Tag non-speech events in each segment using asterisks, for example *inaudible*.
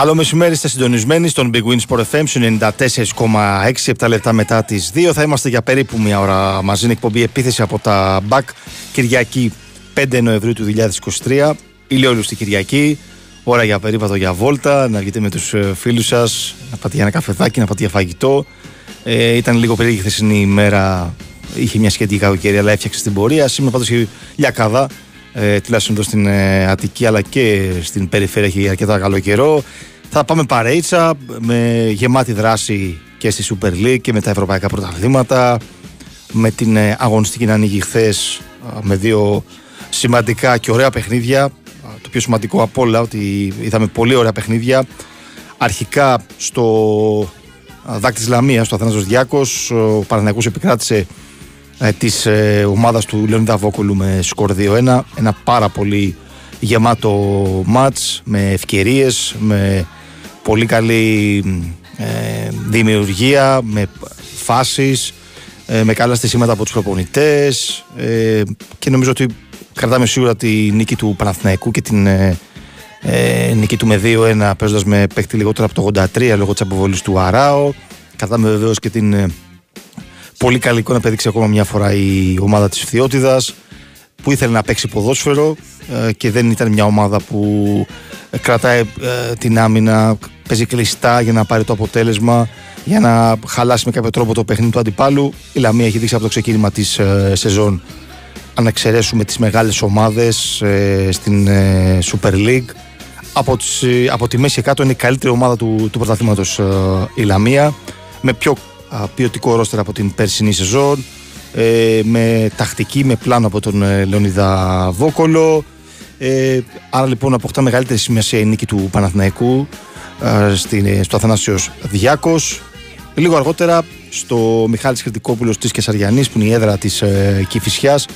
Καλό μεσημέρι, είστε συντονισμένοι στον Big Win Sport FM 94,6 7 λεπτά μετά τις 2. Θα είμαστε για περίπου μια ώρα μαζί. Είναι εκπομπή επίθεση από τα BAC Κυριακή 5 Νοεμβρίου του 2023. Ηλιόλου στη Κυριακή. Ώρα για περίπατο για βόλτα, να βγείτε με τους φίλους σας, να πάτε για ένα καφεδάκι, να πάτε για φαγητό. Ε, ήταν λίγο περίεργη χθεσινή ημέρα. Είχε μια σχετική κακοκαιρία, αλλά έφτιαξε την πορεία. Σήμερα πάντως για καδά ε, τουλάχιστον εδώ στην ε, Αττική αλλά και στην περιφέρεια έχει αρκετά καλό καιρό. Θα πάμε παρέιτσα με γεμάτη δράση και στη Super League και με τα ευρωπαϊκά πρωταθλήματα. Με την ε, αγωνιστική να ανοίγει χθες με δύο σημαντικά και ωραία παιχνίδια. Το πιο σημαντικό από όλα ότι είδαμε πολύ ωραία παιχνίδια. Αρχικά στο Δάκτης Λαμίας, στο Αθανάσος Διάκος, ο Παναθηναϊκός επικράτησε ε, της ε, ομάδας του Λεωνίδα Βόκολου με σκορ 2-1 ένα πάρα πολύ γεμάτο μάτς με ευκαιρίες με πολύ καλή ε, δημιουργία με φάσεις ε, με καλά στησίματα από τους προπονητές ε, και νομίζω ότι κρατάμε σίγουρα τη νίκη του Παναθηναϊκού και την νίκη του με 2-1 παίζοντας με παίκτη λιγότερο από το 83 λόγω της αποβολής του Αράο. Κρατάμε βεβαίως και την Πολύ καλή εικόνα πέδειξε ακόμα μια φορά η ομάδα της Φθιώτιδας που ήθελε να παίξει ποδόσφαιρο ε, και δεν ήταν μια ομάδα που ε, κρατάει ε, την άμυνα, παίζει κλειστά για να πάρει το αποτέλεσμα, για να χαλάσει με κάποιο τρόπο το παιχνίδι του αντιπάλου. Η Λαμία έχει δείξει από το ξεκίνημα της σεζόν αν εξαιρέσουμε τις μεγάλες ομάδες στην Super League από, τις, από τη μέση κάτω είναι η καλύτερη ομάδα του, του πρωταθλήματος η Λαμία με πιο ποιοτικό ρόστερ από την περσινή σεζόν ε, με τακτική, με πλάνο από τον ε, Λεωνίδα Βόκολο ε, άρα λοιπόν αποκτά μεγαλύτερη σημασία η νίκη του Παναθηναϊκού στην, στο Αθανάσιος Διάκος λίγο αργότερα στο Μιχάλης Κρητικόπουλος της Κεσαριανής που είναι η έδρα της ε, Κηφισιάς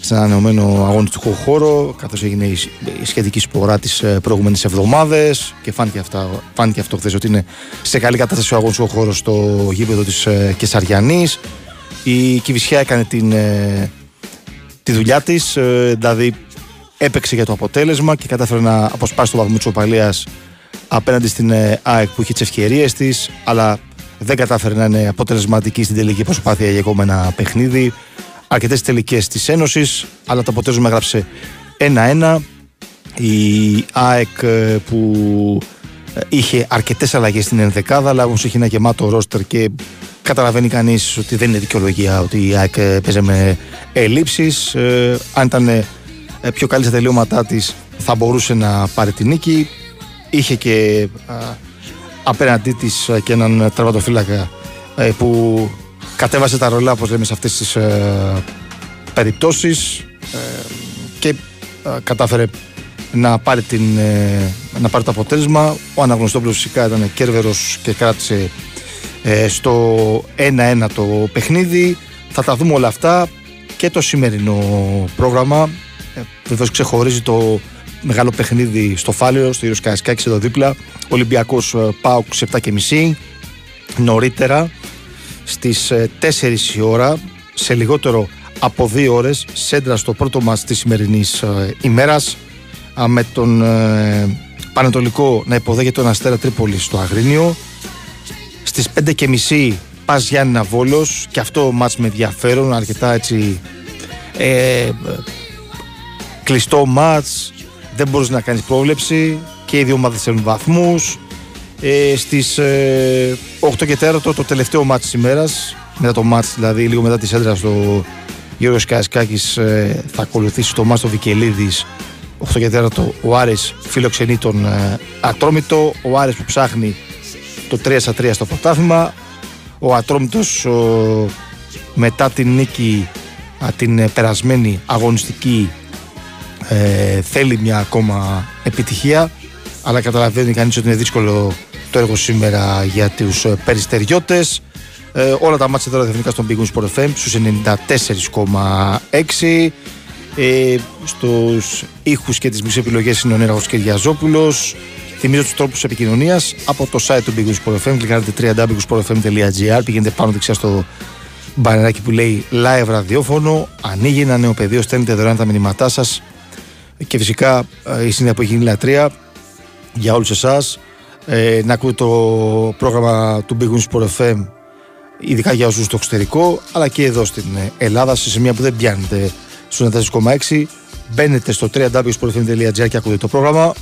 σε ένα ανεωμένο αγωνιστικό χώρο, καθώς έγινε η σχετική σπορά τι ε, προηγούμενε εβδομάδες και φάνηκε, αυτά, φάνηκε αυτό χθες ότι είναι σε καλή κατάσταση ο αγωνιστικός χώρος στο γήπεδο της ε, Κεσαριανής. Η Κυβισιά έκανε την, ε, τη δουλειά της, δηλαδή έπαιξε για το αποτέλεσμα και κατάφερε να αποσπάσει το βαθμό της οπαλίας απέναντι στην ΑΕΚ που είχε τις ευκαιρίες της, αλλά δεν κατάφερε να είναι αποτελεσματική στην τελική προσπάθεια για ακόμα ένα παιχνίδι αρκετές τελικές της Ένωσης, αλλά το αποτέλεσμα έγραψε 1-1. Η ΑΕΚ ε, που ε, είχε αρκετές αλλαγές στην ενδεκάδα, αλλά όμως είχε ένα γεμάτο ρόστερ και καταλαβαίνει κανείς ότι δεν είναι δικαιολογία ότι η ΑΕΚ ε, παίζει με ελλείψεις. αν ήταν πιο καλή στα τελειώματά της, θα μπορούσε να πάρει την νίκη. Είχε και απέναντί της και έναν τραυματοφύλακα που κατέβασε τα ρολά όπως λέμε σε αυτές τις ε, περιπτώσεις ε, και ε, κατάφερε να πάρει, την, ε, να πάρει το αποτέλεσμα. Ο Αναγνωστόπουλος φυσικά ήταν κέρβερος και κράτησε στο 1-1 το παιχνίδι. Θα τα δούμε όλα αυτά και το σημερινό πρόγραμμα βεβαίω ξεχωρίζει το μεγάλο παιχνίδι στο Φάλιο, στο Ήρος Καϊσκάκης εδώ δίπλα. Ολυμπιακός ΠΑΟΚ 7.30 νωρίτερα στις 4 ε, η ώρα σε λιγότερο από 2 ώρες σέντρα στο πρώτο μας της σημερινής ε, ημέρας. Με τον ε, Πανετολικό να υποδέχεται τον Αστέρα Τρίπολη στο Αγρίνιο. Στις 5.30 πας Γιάννη Βόλος και αυτό μάτς με ενδιαφέρον αρκετά έτσι ε, κλειστό μάτς δεν μπορείς να κάνεις πρόβλεψη και οι δύο ομάδες έχουν βαθμούς. Ε, στις ε, 8 και 4 το, το τελευταίο μάτς της ημέρας μετά το μάτς δηλαδή λίγο μετά της σέντρα στο Γιώργος Καϊσκάκης ε, θα ακολουθήσει το μάτς το Βικελίδης. 8 και 4 το, ο Άρης φιλοξενεί τον ε, Ατρόμητο. Ο Άρης που ψάχνει το 3 3 στο πρωτάθλημα. Ο Ατρόμητος μετά την νίκη την ε, περασμένη αγωνιστική ε, θέλει μια ακόμα επιτυχία αλλά καταλαβαίνει κανείς ότι είναι δύσκολο το έργο σήμερα για τους ε, περιστεριώτες. Ε, όλα τα μάτια τώρα διευθυντικά στον Big Sport FM στους 94,6 ε, στους ήχους και τις μισές επιλογές είναι ο Νέραγος Κυριαζόπουλος. Θυμίζω τους τρόπους επικοινωνίας από το site του Big Sport FM κλικάρετε www.sportfm.gr πηγαίνετε πάνω δεξιά στο μπανεράκι που λέει live ραδιόφωνο. Ανοίγει ένα νέο πεδίο, στέλνετε δωρεάν τα μηνύματά σας και φυσικά ε, η συνέχεια που έχει γίνει λατρεία για όλους εσάς ε, να ακούτε το πρόγραμμα του Big Wings Sport FM ειδικά για όσους στο εξωτερικό αλλά και εδώ στην Ελλάδα σε σημεία που δεν πιάνετε στο 4,6 μπαίνετε στο www.sportfm.gr και ακούτε το πρόγραμμα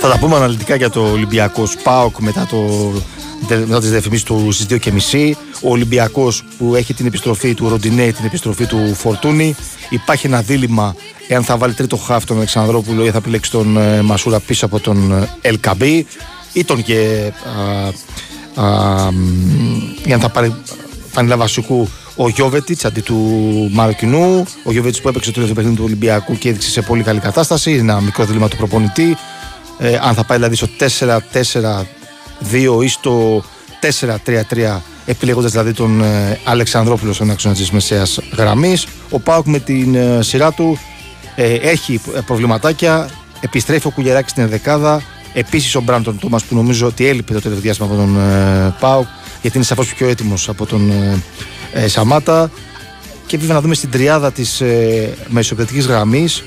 Θα τα πούμε αναλυτικά για το Ολυμπιακός ΣΠΑΟΚ μετά, το, μετά τις διαφημίσεις του στις 2.30 Ο Ολυμπιακός που έχει την επιστροφή του Ροντινέ, την επιστροφή του Φορτούνη Υπάρχει ένα δίλημα εάν θα βάλει τρίτο χάφ τον Αλεξανδρόπουλο ή θα επιλέξει τον ε, Μασούρα πίσω από τον Ελκαμπή ή τον και αν θα πάρει φανιλά βασικού ο Γιώβετιτς αντί του Μαροκινού. Ο Γιώβετιτς που έπαιξε το τελευταίο παιχνίδι του Ολυμπιακού και έδειξε σε πολύ καλή κατάσταση. Είναι ένα μικρό δίλημα του προπονητή. Ε, αν θα πάει δηλαδή στο 4-4-2 ή στο 4-3-3 επιλέγοντας δηλαδή τον ε, Αλεξανδρόπουλο στον άξονα της μεσαίας γραμμής. Ο Πάουκ με την ε, σειρά του ε, έχει προβληματάκια, επιστρέφει ο Κουλιαράκης στην δεκάδα, επίσης ο Μπράντον Τόμας που νομίζω ότι έλειπε το τελευταίο διάστημα από τον ε, Πάουκ γιατί είναι σαφώς πιο έτοιμος από τον ε, Σαμάτα και βέβαια να δούμε στην τριάδα της ε, μεσοπαιδευτικής γραμμής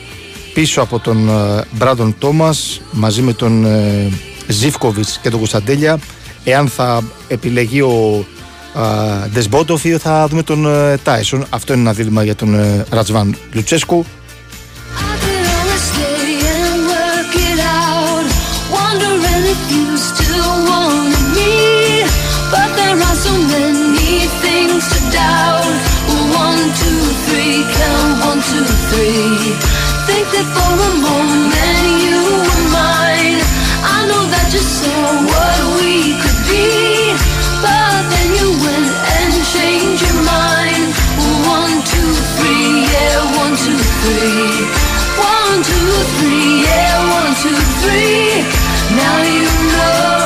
πίσω από τον ε, Μπράντον Τόμας μαζί με τον ε, Ζήφκοβιτς και τον Κωνσταντέλια εάν θα επιλεγεί ο Ντεσμπότοφ ή θα δούμε τον ε, Τάισον. Αυτό είναι ένα δίλημα για τον ε, Ρατσβάν Λουτσέσκου for a moment you were mine. I know that you saw what we could be, but then you went and changed your mind. One, two, three, yeah, one, two, three. One, two, three, yeah, one, two, three. Now you know,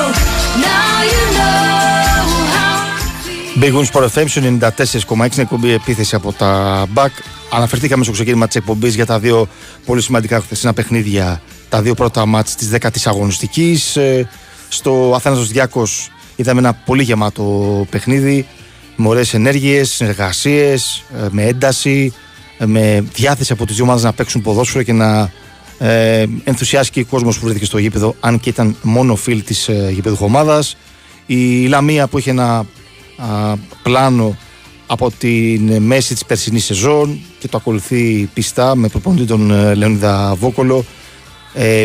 now you know how. Big Wings for FM 94,6 εκπομπή επίθεση από τα Back Αναφερθήκαμε στο ξεκίνημα της εκπομπής για τα δύο πολύ σημαντικά χθεσινά παιχνίδια, τα δύο πρώτα μάτς της 10η αγωνιστικής. Ε, στο Αθάνασος Διάκος είδαμε ένα πολύ γεμάτο παιχνίδι με ωραίε ενέργειες, συνεργασίες, ε, με ένταση, ε, με διάθεση από τις δύο ομάδες να παίξουν ποδόσφαιρο και να ε, ενθουσιάσει ο κόσμος που βρέθηκε στο γήπεδο, αν και ήταν μόνο φίλ της ε, γήπεδου Η Λαμία που είχε ένα πλάνο από την μέση της περσινής σεζόν και το ακολουθεί πιστά με προπονητή τον ε, Λεωνίδα Βόκολο. Ε,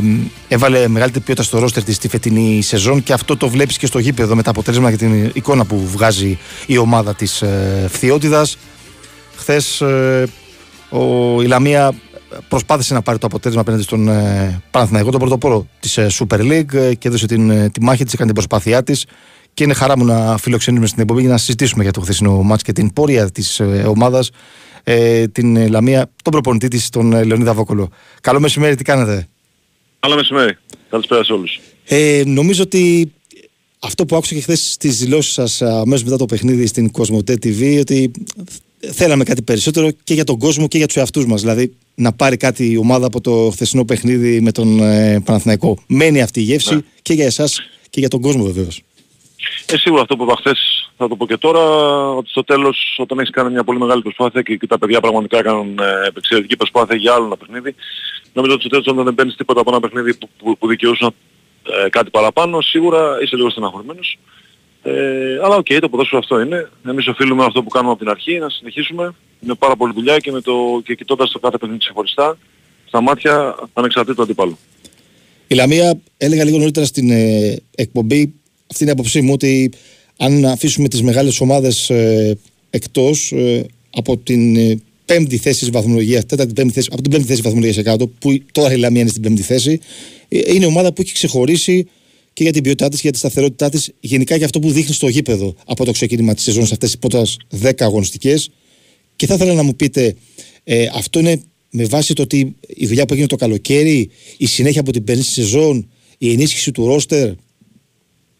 έβαλε μεγαλύτερη ποιότητα στο ρόστερ της τη φετινή σεζόν και αυτό το βλέπεις και στο γήπεδο με τα αποτέλεσμα και την εικόνα που βγάζει η ομάδα της ε, Φθιώτιδας. Χθες ε, ο, η Λαμία προσπάθησε να πάρει το αποτέλεσμα απέναντι στον ε, Παναθηναϊκό, τον πρωτοπόρο της ε, Super League ε, και έδωσε την, τη μάχη της, έκανε την προσπάθειά της και είναι χαρά μου να φιλοξενήσουμε στην εκπομπή για να συζητήσουμε για το χθεσινό μάτς και την πορεία της ε, ομάδας, ε, την Λαμία, τον προπονητή της, τον ε, Λεωνίδα Βόκολο. Καλό μεσημέρι, τι κάνετε; Καλό μεσημέρι. Καλησπέρα σε όλους. Ε, νομίζω ότι αυτό που άκουσα και χθες στις δηλώσεις σας αμέσως μετά το παιχνίδι στην Κοσμοτέ TV, ότι θέλαμε κάτι περισσότερο και για τον κόσμο και για τους εαυτούς μας. Δηλαδή να πάρει κάτι η ομάδα από το χθεσινό παιχνίδι με τον ε, Παναθηναϊκό. Μένει αυτή η γεύση ναι. και για εσάς και για τον κόσμο βεβαίως. Ε, σίγουρα αυτό που είπα χθες θα το πω και τώρα, ότι στο τέλος όταν έχεις κάνει μια πολύ μεγάλη προσπάθεια και, και τα παιδιά πραγματικά έκαναν ε, εξαιρετική προσπάθεια για άλλο ένα παιχνίδι, νομίζω ότι στο τέλος όταν δεν παίρνεις τίποτα από ένα παιχνίδι που, που, που δικαιούσαν ε, κάτι παραπάνω, σίγουρα είσαι λίγο στεναχωρημένος. Ε, αλλά οκ, okay, το ποδόσφαιρο αυτό είναι. Εμείς οφείλουμε αυτό που κάνουμε από την αρχή, να συνεχίσουμε με πάρα πολύ δουλειά και, με το, και κοιτώντας το κάθε παιχνίδι ξεχωριστά, στα μάτια ανεξαρτήτου αντιπάλου. Η Λαμία έλεγα λίγο νωρίτερα στην ε, εκπομπή αυτή είναι η άποψή μου ότι αν αφήσουμε τις μεγάλες ομάδες ε, εκτός ε, από την ε, πέμπτη θέση της βαθμολογίας, τέταρτη πέμπτη θέση, από την πέμπτη θέση βαθμολογίας σε κάτω, που τώρα η Λαμία είναι στην πέμπτη θέση, ε, είναι ομάδα που έχει ξεχωρίσει και για την ποιότητά της, για τη σταθερότητά της, γενικά για αυτό που δείχνει στο γήπεδο από το ξεκίνημα της σεζόν σε αυτέ τις πρώτε 10 αγωνιστικές. Και θα ήθελα να μου πείτε, ε, αυτό είναι με βάση το ότι η δουλειά που έγινε το καλοκαίρι, η συνέχεια από την περσινή σεζόν, η ενίσχυση του ρόστερ,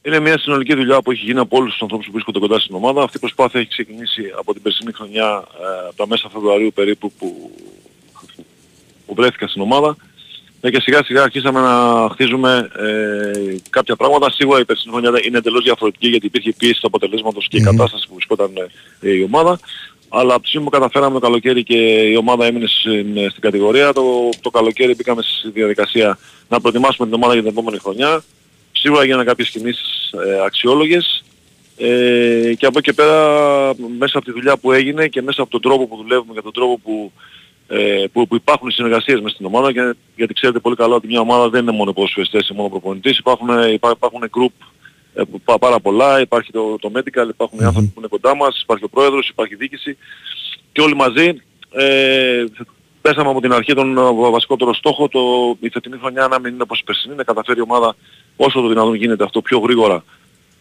είναι μια συνολική δουλειά που έχει γίνει από όλους τους ανθρώπους που βρίσκονται κοντά στην ομάδα. Αυτή η προσπάθεια έχει ξεκινήσει από την περσινή χρονιά, ε, από τα μέσα Φεβρουαρίου περίπου που, που βρέθηκα στην ομάδα. Ναι, και σιγά σιγά αρχίσαμε να χτίζουμε ε, κάποια πράγματα. Σίγουρα η περσινή χρονιά είναι εντελώς διαφορετική γιατί υπήρχε πίεση του αποτελέσματος και η κατάσταση που βρισκόταν ε, η ομάδα. Αλλά από που καταφέραμε το καλοκαίρι και η ομάδα έμεινε στην, στην κατηγορία, το, το καλοκαίρι μπήκαμε στη διαδικασία να προετοιμάσουμε την ομάδα για την επόμενη χρονιά. Σίγουρα έγιναν κάποιες κινήσεις ε, αξιόλογες. Ε, και από εκεί και πέρα μέσα από τη δουλειά που έγινε και μέσα από τον τρόπο που δουλεύουμε και τον τρόπο που, ε, που, που υπάρχουν συνεργασίες μέσα στην ομάδα και, γιατί ξέρετε πολύ καλά ότι μια ομάδα δεν είναι μόνο ποδοσφαιριστές ή μόνο προπονητής, υπάρχουν, υπάρχουν group ε, πάρα πολλά, υπάρχει το, το medical, υπάρχουν mm-hmm. οι άνθρωποι που είναι κοντά μας, υπάρχει ο πρόεδρος, υπάρχει η διοίκηση. Και όλοι μαζί ε, πέσαμε από την αρχή τον βασικότερο στόχο, το, η φετινή χρονιά να μην είναι όπως η περσινή, να καταφέρει η ομάδα όσο το δυνατόν γίνεται αυτό πιο γρήγορα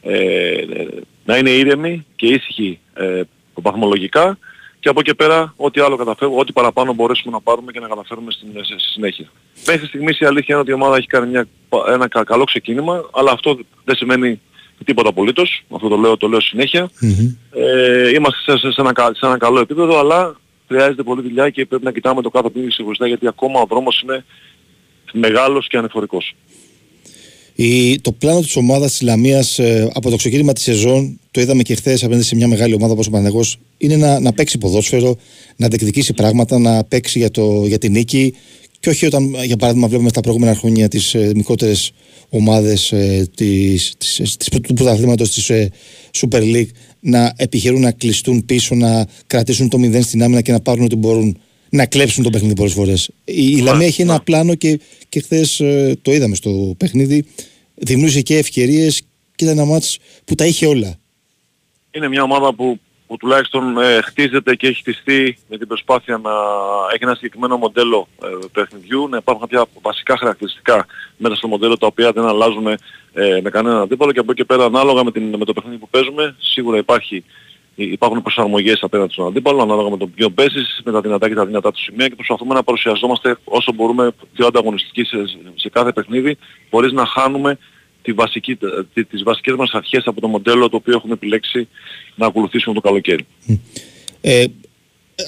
ε, να είναι ήρεμη και ήσυχη ε, βαθμολογικά και από εκεί πέρα ό,τι άλλο καταφέρουμε, ό,τι παραπάνω μπορέσουμε να πάρουμε και να καταφέρουμε στην, στη συνέχεια. Μέχρι στιγμής η αλήθεια είναι ότι η ομάδα έχει κάνει μια, ένα καλό ξεκίνημα, αλλά αυτό δεν σημαίνει τίποτα απολύτως, αυτό το λέω, το λέω Ε, είμαστε σε, σε, ένα, σε ένα καλό επίπεδο, αλλά χρειάζεται πολλή δουλειά και πρέπει να κοιτάμε το κάθε παιχνίδι ξεχωριστά γιατί ακόμα ο δρόμος είναι μεγάλος και ανεφορικός. Η, το πλάνο της ομάδας της Λαμίας ε, από το ξεκίνημα της σεζόν, το είδαμε και χθες απέναντι σε μια μεγάλη ομάδα όπως ο Παναγό, είναι να, να παίξει ποδόσφαιρο, να διεκδικήσει πράγματα, να παίξει για, το, για την νίκη. Και όχι όταν, για παράδειγμα, βλέπουμε στα προηγούμενα χρόνια τις ε, μικρότερες ομάδες ε, του πρωταθλήματος της ε, Super League να επιχειρούν να κλειστούν πίσω, να κρατήσουν το μηδέν στην άμυνα και να πάρουν ό,τι μπορούν να κλέψουν το παιχνίδι πολλές φορές. Η, η Λαμία έχει ένα πλάνο και, και χθες ε, το είδαμε στο παιχνίδι. Δημιούργησε και ευκαιρίες και ήταν ένα μάτς που τα είχε όλα. Είναι μια ομάδα που, που τουλάχιστον ε, χτίζεται και έχει χτιστεί με την προσπάθεια να έχει ένα συγκεκριμένο μοντέλο ε, παιχνιδιού, να υπάρχουν κάποια βασικά χαρακτηριστικά μέσα στο μοντέλο τα οποία δεν αλλάζουν ε, με κανέναν αντίπαλο και από εκεί και πέρα ανάλογα με, την, με το παιχνίδι που παίζουμε σίγουρα υπάρχει υπάρχουν προσαρμογές απέναντι στον αντίπαλο, ανάλογα με τον ποιο παίζεις, με τα δυνατά και τα δυνατά του σημεία και προσπαθούμε να παρουσιαζόμαστε όσο μπορούμε πιο ανταγωνιστικοί σε, σε κάθε παιχνίδι, χωρίς να χάνουμε τη βασική, τη, τις βασικές μας αρχές από το μοντέλο το οποίο έχουμε επιλέξει να ακολουθήσουμε το καλοκαίρι. Ε,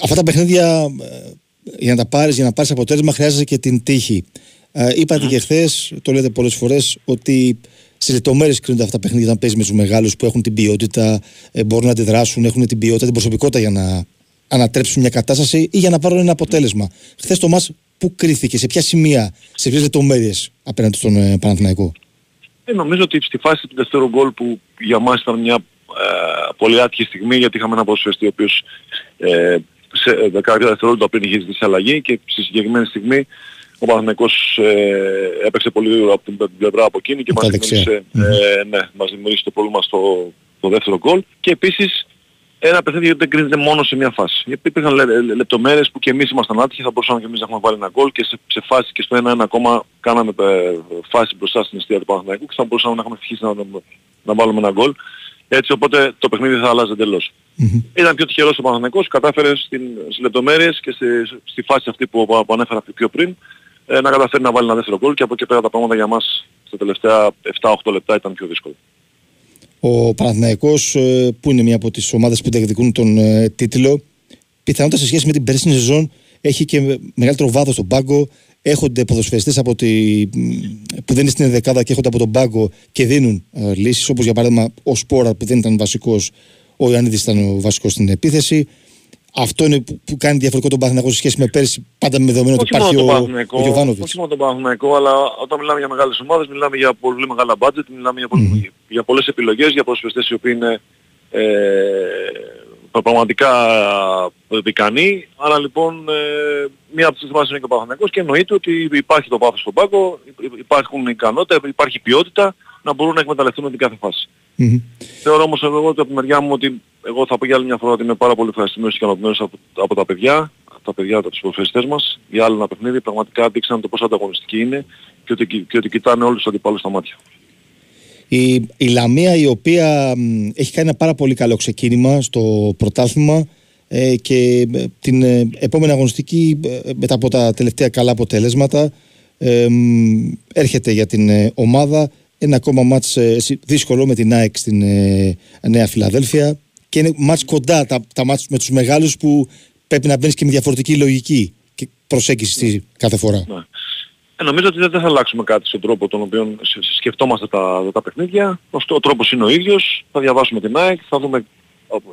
αυτά τα παιχνίδια ε, για να τα πάρεις, για να πάρεις αποτέλεσμα χρειάζεται και την τύχη. Ε, είπατε mm. και χθες, το λέτε πολλές φορές, ότι Στις λεπτομέρειες κρίνονται αυτά τα παιχνίδια όταν παίζεις με τους μεγάλους που έχουν την ποιότητα, ε, μπορούν να αντιδράσουν, έχουν την ποιότητα, την προσωπικότητα για να ανατρέψουν μια κατάσταση ή για να πάρουν ένα αποτέλεσμα. Χθες το μα πού κρίθηκε, σε ποια σημεία, σε ποιες λεπτομέρειες απέναντι στον ε, Παναθηναϊκό; Ε, νομίζω ότι στη φάση του δεύτερου γκολ που για μας ήταν μια ε, πολύ άτυχη στιγμή γιατί είχαμε ένα ποδοσφαιριστή ο οποίος ε, σε 10 δευτερόλεπτα πριν είχε ζητήσει αλλαγή και στη συγκεκριμένη στιγμή ο Παναθηναϊκός ε, έπαιξε πολύ γρήγορα από την πλευρά από εκείνη και μας δημιούργησε, ε, ναι, μας δημιούργησε το πρόβλημα στο, το δεύτερο γκολ και επίσης ένα παιχνίδι γιατί δεν κρίνεται μόνο σε μια φάση. Γιατί υπήρχαν λε, λεπτομέρειες που και εμείς ήμασταν άτυχοι, θα μπορούσαμε και εμείς να έχουμε βάλει ένα γκολ και σε, σε φάση και στο 1-1 ακόμα κάναμε ε, φάση μπροστά στην αιστεία του Παναθηναϊκού και θα μπορούσαμε να έχουμε ευχήσει να, να, βάλουμε ένα γκολ. Έτσι οπότε το παιχνίδι θα αλλάζει εντελώς. Mm-hmm. Ήταν πιο τυχερός ο Παναθηναϊκός, κατάφερε στην, στις λεπτομέρειες και στη, στη φάση αυτή που, που ανέφερα πιο πριν ε, να καταφέρει να βάλει ένα δεύτερο γκολ και από εκεί πέρα τα πράγματα για μας στα τελευταία 7-8 λεπτά ήταν πιο δύσκολο. Ο Παναθηναϊκός ε, που είναι μια από τις ομάδες που διεκδικούν τον ε, τίτλο πιθανότατα σε σχέση με την περσίνη σεζόν έχει και μεγαλύτερο βάθος στον πάγκο έχονται ποδοσφαιριστές από τη, που δεν είναι στην δεκάδα και έχονται από τον πάγκο και δίνουν ε, λύσεις όπως για παράδειγμα ο Σπόρα που δεν ήταν βασικός ο Ιωαννίδης ήταν ο βασικός στην επίθεση αυτό είναι που, που κάνει διαφορετικό τον Παναθηναϊκό σε σχέση με πέρσι, πάντα με δεδομένο ότι υπάρχει ο, ο Γιωβάνοβιτς. Όχι μόνο τον Παναθηναϊκό, αλλά όταν μιλάμε για μεγάλες ομάδες, μιλάμε για πολύ μεγάλα budget, μιλάμε για, mm-hmm. για πολλές επιλογές, για προσφεστές οι οποίοι είναι ε, πραγματικά ικανοί. Άρα λοιπόν ε, μία από τις βάσεις είναι και ο Παναθηναϊκός και εννοείται ότι υπάρχει το βάθος στον πάγκο, υπάρχουν ικανότητα, υπάρχει ποιότητα να μπορούν να εκμεταλλευτούν την κάθε φάση. Mm-hmm. Θεωρώ όμως εγώ ότι από τη μεριά μου ότι εγώ θα πω για άλλη μια φορά ότι είμαι πάρα πολύ ευχαριστημένος και ικανοποιημένος από, από τα παιδιά, τα παιδιά από τους προφεσιστές μας, για άλλο ένα παιχνίδι, πραγματικά δείξαν το πόσο ανταγωνιστική είναι και ότι, και ότι κοιτάνε όλους τους αντιπάλους στα μάτια. Η, η Λαμία η οποία έχει κάνει ένα πάρα πολύ καλό ξεκίνημα στο πρωτάθλημα ε, και ε, την ε, επόμενη αγωνιστική ε, μετά από τα τελευταία καλά αποτελέσματα έρχεται για την ομάδα ένα ακόμα μάτς δύσκολο με την ΑΕΚ στην Νέα Φιλαδέλφια και είναι μάτς κοντά τα, τα μάτς με τους μεγάλους που πρέπει να μπαίνεις και με διαφορετική λογική και προσέγγιση κάθε φορά. Ναι. Ε, νομίζω ότι δεν θα αλλάξουμε κάτι στον τρόπο τον οποίο σκεφτόμαστε τα, τα παιχνίδια. Ο τρόπος είναι ο ίδιος. Θα διαβάσουμε την ΑΕΚ, θα δούμε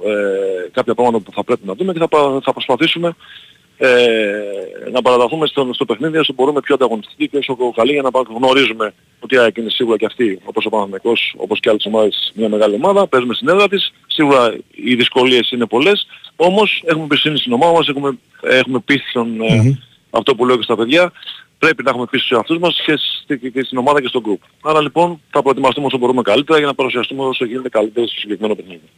ε, κάποια πράγματα που θα πρέπει να δούμε και θα, θα προσπαθήσουμε ε, να παραδαθούμε στο, στο παιχνίδι όσο μπορούμε πιο ανταγωνιστικοί και όσο καλή για να γνωρίζουμε ότι η ΑΕΚ είναι σίγουρα και αυτή όπως ο Παναθηναϊκός, όπως και άλλες ομάδες μια μεγάλη ομάδα, παίζουμε στην έδρα της, σίγουρα οι δυσκολίες είναι πολλές, όμως έχουμε πισίνει στην ομάδα μας, έχουμε, έχουμε πείσει τον, mm-hmm. αυτό που λέω και στα παιδιά, πρέπει να έχουμε πείσει στους εαυτούς μας και, στη, και στην ομάδα και στον group. Άρα λοιπόν θα προετοιμαστούμε όσο μπορούμε καλύτερα για να παρουσιαστούμε όσο γίνεται καλύτερα στο συγκεκριμένο παιχνίδι.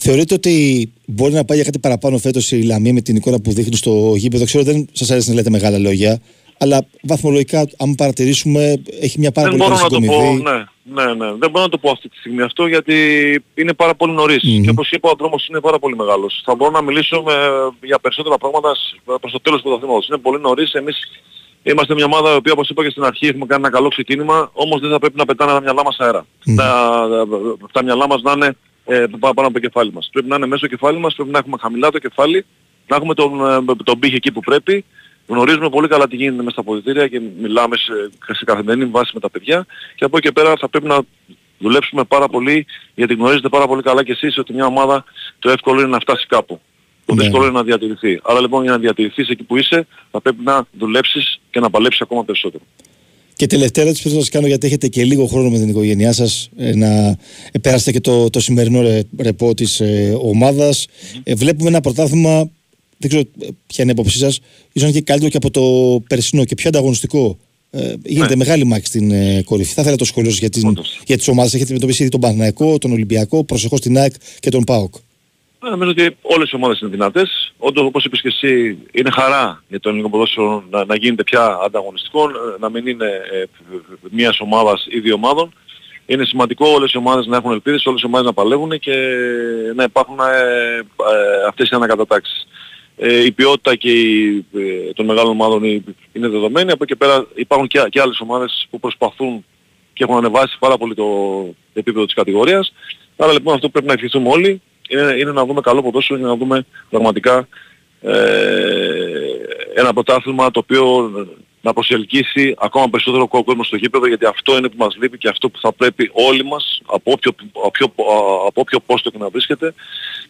Θεωρείτε ότι μπορεί να πάει για κάτι παραπάνω φέτος η Λαμία με την εικόνα που δείχνει στο γήπεδο; Ξέρω δεν σας αρέσει να λέτε μεγάλα λόγια, αλλά βαθμολογικά, αν παρατηρήσουμε, έχει μια πάρα δεν πολύ καλή συγκομιδή. Ναι, ναι, ναι. Δεν μπορώ να το πω αυτή τη στιγμή αυτό γιατί είναι πάρα πολύ νωρίς. Mm-hmm. Και όπως είπα ο δρόμος είναι πάρα πολύ μεγάλος. Θα μπορώ να μιλήσω με, για περισσότερα πράγματα προς το τέλος του πρωταθλήματος. Είναι πολύ νωρίς. Εμείς είμαστε μια ομάδα η οποία όπως είπα και στην αρχή έχουμε κάνει ένα καλό ξεκίνημα, όμως δεν θα πρέπει να πετάνε τα μυαλά μας αέρα. Mm-hmm. Τα, τα μυαλά μας να είναι ε, πάνω από το κεφάλι μας. Πρέπει να είναι μέσα στο κεφάλι μας, πρέπει να έχουμε χαμηλά το κεφάλι, να έχουμε τον, ε, τον πύχη εκεί που πρέπει. Γνωρίζουμε πολύ καλά τι γίνεται μέσα στα πολιτήρια και μιλάμε σε, σε καθημερινή βάση με τα παιδιά και από εκεί και πέρα θα πρέπει να δουλέψουμε πάρα πολύ γιατί γνωρίζετε πάρα πολύ καλά και εσείς ότι μια ομάδα το εύκολο είναι να φτάσει κάπου. Το ναι. δύσκολο είναι να διατηρηθεί. Άρα λοιπόν για να διατηρηθείς εκεί που είσαι θα πρέπει να δουλέψεις και να παλέψεις ακόμα περισσότερο. Και τελευταία ερώτηση που θα σας κάνω, γιατί έχετε και λίγο χρόνο με την οικογένειά σας, ε, να ε, πέρασετε και το, το σημερινό ρε, ρεπό της ε, ομάδας. Ε, βλέπουμε ένα πρωτάθλημα, δεν ξέρω ποια είναι η απόψη σας, ίσως και καλύτερο και από το περσινό και πιο ανταγωνιστικό. Ε, γίνεται ναι. μεγάλη μάχη στην ε, κορυφή. Θα ήθελα το σχολείο για, την, για τις ομάδες. Έχετε αντιμετωπίσει ήδη τον Παναγιακό, τον Ολυμπιακό, προσεχώς την ΑΕΚ και τον ΠΑΟΚ. Ε, νομίζω ότι όλες οι ομάδες είναι δυνατές. Όντως όπως είπες και εσύ είναι χαρά για το ελληνικό ποδόσφαιρο να, να γίνεται πια ανταγωνιστικό, ε, να μην είναι ε, μίας ομάδας ή δύο ομάδων. Είναι σημαντικό όλες οι ομάδες να έχουν ελπίδες, όλες οι ομάδες να παλεύουν και να υπάρχουν ε, ε, αυτές οι ανακατατάξεις. Ε, η ποιότητα και η, ε, των μεγάλων ομάδων είναι δεδομένη. Από εκεί πέρα υπάρχουν και, και άλλες ομάδες που προσπαθούν και έχουν ανεβάσει πάρα πολύ το επίπεδο της κατηγορίας. Άρα λοιπόν αυτό πρέπει να ευχηθούμε όλοι είναι, είναι να δούμε καλό ποδόσφαιρο και να δούμε πραγματικά ε, ένα πρωτάθλημα το οποίο να προσελκύσει ακόμα περισσότερο κόσμο στο γήπεδο γιατί αυτό είναι που μας λείπει και αυτό που θα πρέπει όλοι μας από όποιο, από όποιο πόστο και να βρίσκεται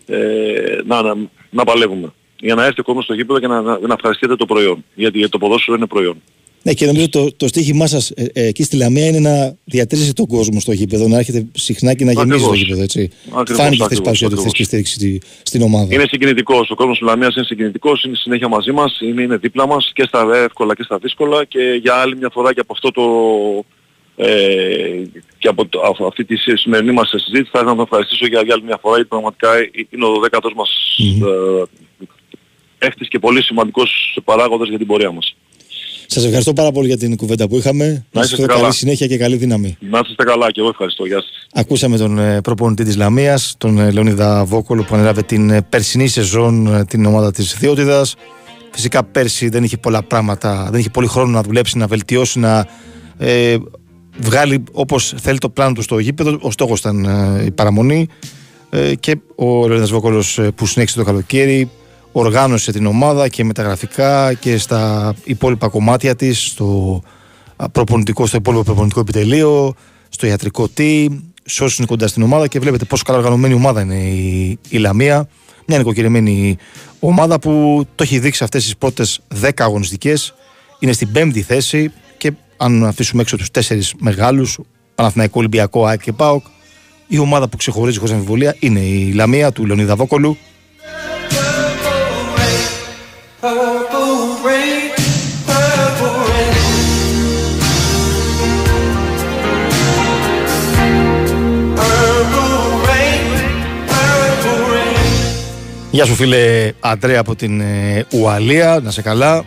ε, να, να, να παλεύουμε για να έρθει ο κόσμος στο γήπεδο και να, να, να ευχαριστείτε το προϊόν γιατί, γιατί το ποδόσφαιρο είναι προϊόν. Ναι, και νομίζω το, το στίχημά σας ε, ε, εκεί στη Λαμία είναι να διατηρήσετε τον κόσμο στο γήπεδο, να έρχεται συχνά και να γεμίζει το γήπεδο. Έτσι. Ακριβώς, Φάνηκε χθες παρουσία του και στήριξη στην ομάδα. Είναι συγκινητικός. Ο κόσμος της Λαμίας είναι συγκινητικός, είναι συνέχεια μαζί μας, είναι, είναι δίπλα μας και στα εύκολα και στα δύσκολα και για άλλη μια φορά και από αυτό το. Ε, και από, το, από αυτή τη σημερινή μας συζήτηση θα ήθελα να τον ευχαριστήσω για, για άλλη μια φορά γιατί πραγματικά είναι ο δέκατος μας mm-hmm. ε, και πολύ σημαντικός παράγοντας για την πορεία μας. Σας ευχαριστώ πάρα πολύ για την κουβέντα που είχαμε. Να είστε καλά. Καλή συνέχεια και καλή δύναμη. Να είστε καλά και εγώ ευχαριστώ. Γεια σας. Ακούσαμε τον ε, προπονητή της Λαμίας, τον ε, Λεωνίδα Βόκολο που ανέλαβε την ε, περσινή σεζόν την ομάδα της Θεότητας. Φυσικά πέρσι δεν είχε πολλά πράγματα, δεν είχε πολύ χρόνο να δουλέψει, να βελτιώσει, να ε, βγάλει όπως θέλει το πλάνο του στο γήπεδο. Ο στόχος ήταν η παραμονή ε, και ο Λεωνίδας Βόκολος που συνέχισε το καλοκαίρι οργάνωσε την ομάδα και μεταγραφικά και στα υπόλοιπα κομμάτια της, στο προπονητικό, στο υπόλοιπο προπονητικό επιτελείο, στο ιατρικό team, σε όσους είναι κοντά στην ομάδα και βλέπετε πόσο καλά οργανωμένη ομάδα είναι η, η Λαμία. Μια νοικοκυρεμένη ομάδα που το έχει δείξει αυτές τις πρώτες 10 αγωνιστικές. Είναι στην πέμπτη θέση και αν αφήσουμε έξω τους τέσσερις μεγάλους, Παναθηναϊκό, Ολυμπιακό, ΑΕΚ και ΠΑΟΚ, η ομάδα που ξεχωρίζει χωρίς αμφιβολία είναι η Λαμία του Λεωνίδα Βόκολου Γεια σου φίλε Αντρέα από την ε, Ουαλία, να σε καλά.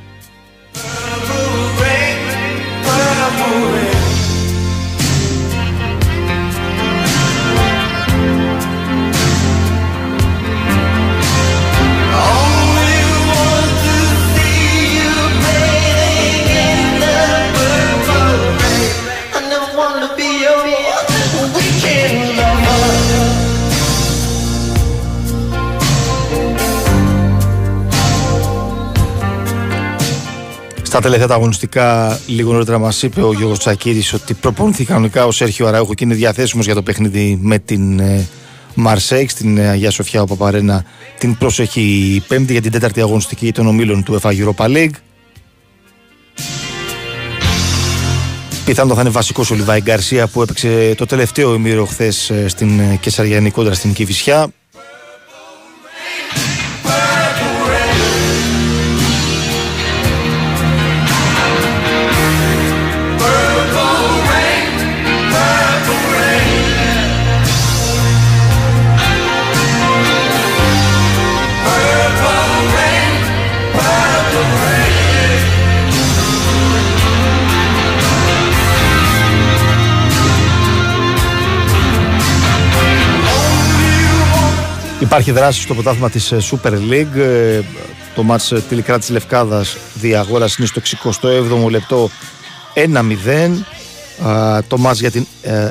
Τελευταία τα αγωνιστικά, λίγο νωρίτερα μας είπε ο Γιώργος Τσακύρης ότι προπονηθεί κανονικά ο Σέρχιο Αραούχο και είναι διαθέσιμος για το παιχνίδι με την ε, Μαρσέικ στην ε, Αγία Σοφιά ο Παπαρένα την προσεχή Πέμπτη για την τέταρτη αγωνιστική των ομίλων του ΕΦΑ Europa League. Πιθανόν θα είναι βασικός ο Λιβάη Γκαρσία που έπαιξε το τελευταίο ημίρο χθες ε, στην Κεσαριανή κόντρα στην Κηφισιά. Υπάρχει δράση στο πρωτάθλημα της ε, Super League. Ε, το μάτς ε, τελικά της Λευκάδας διαγόρας είναι στο 67ο λεπτό 1-0. Το μάτς για την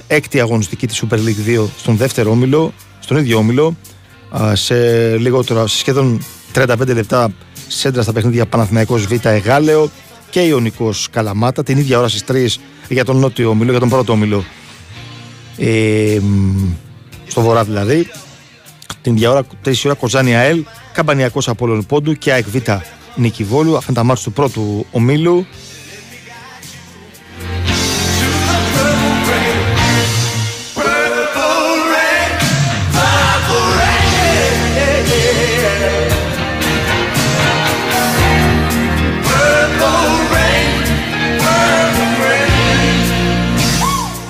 έκτη αγωνιστική της Super League 2 στον δεύτερο όμιλο, στον ίδιο όμιλο. Σε λιγότερο, σε σχεδόν 35 λεπτά σέντρα στα παιχνίδια Παναθηναϊκός Β' Εγάλεο και Ιωνικός Καλαμάτα την ίδια ώρα στις 3 για τον νότιο όμιλο, για τον πρώτο όμιλο ε, στο βορρά δηλαδή την ίδια ώρα, 3 ώρα Κοζάνη ΑΕΛ, Καμπανιακός Απόλλων Πόντου και ΑΕΚ Β Νίκη Βόλου. Αυτά τα μάτια του πρώτου ομίλου.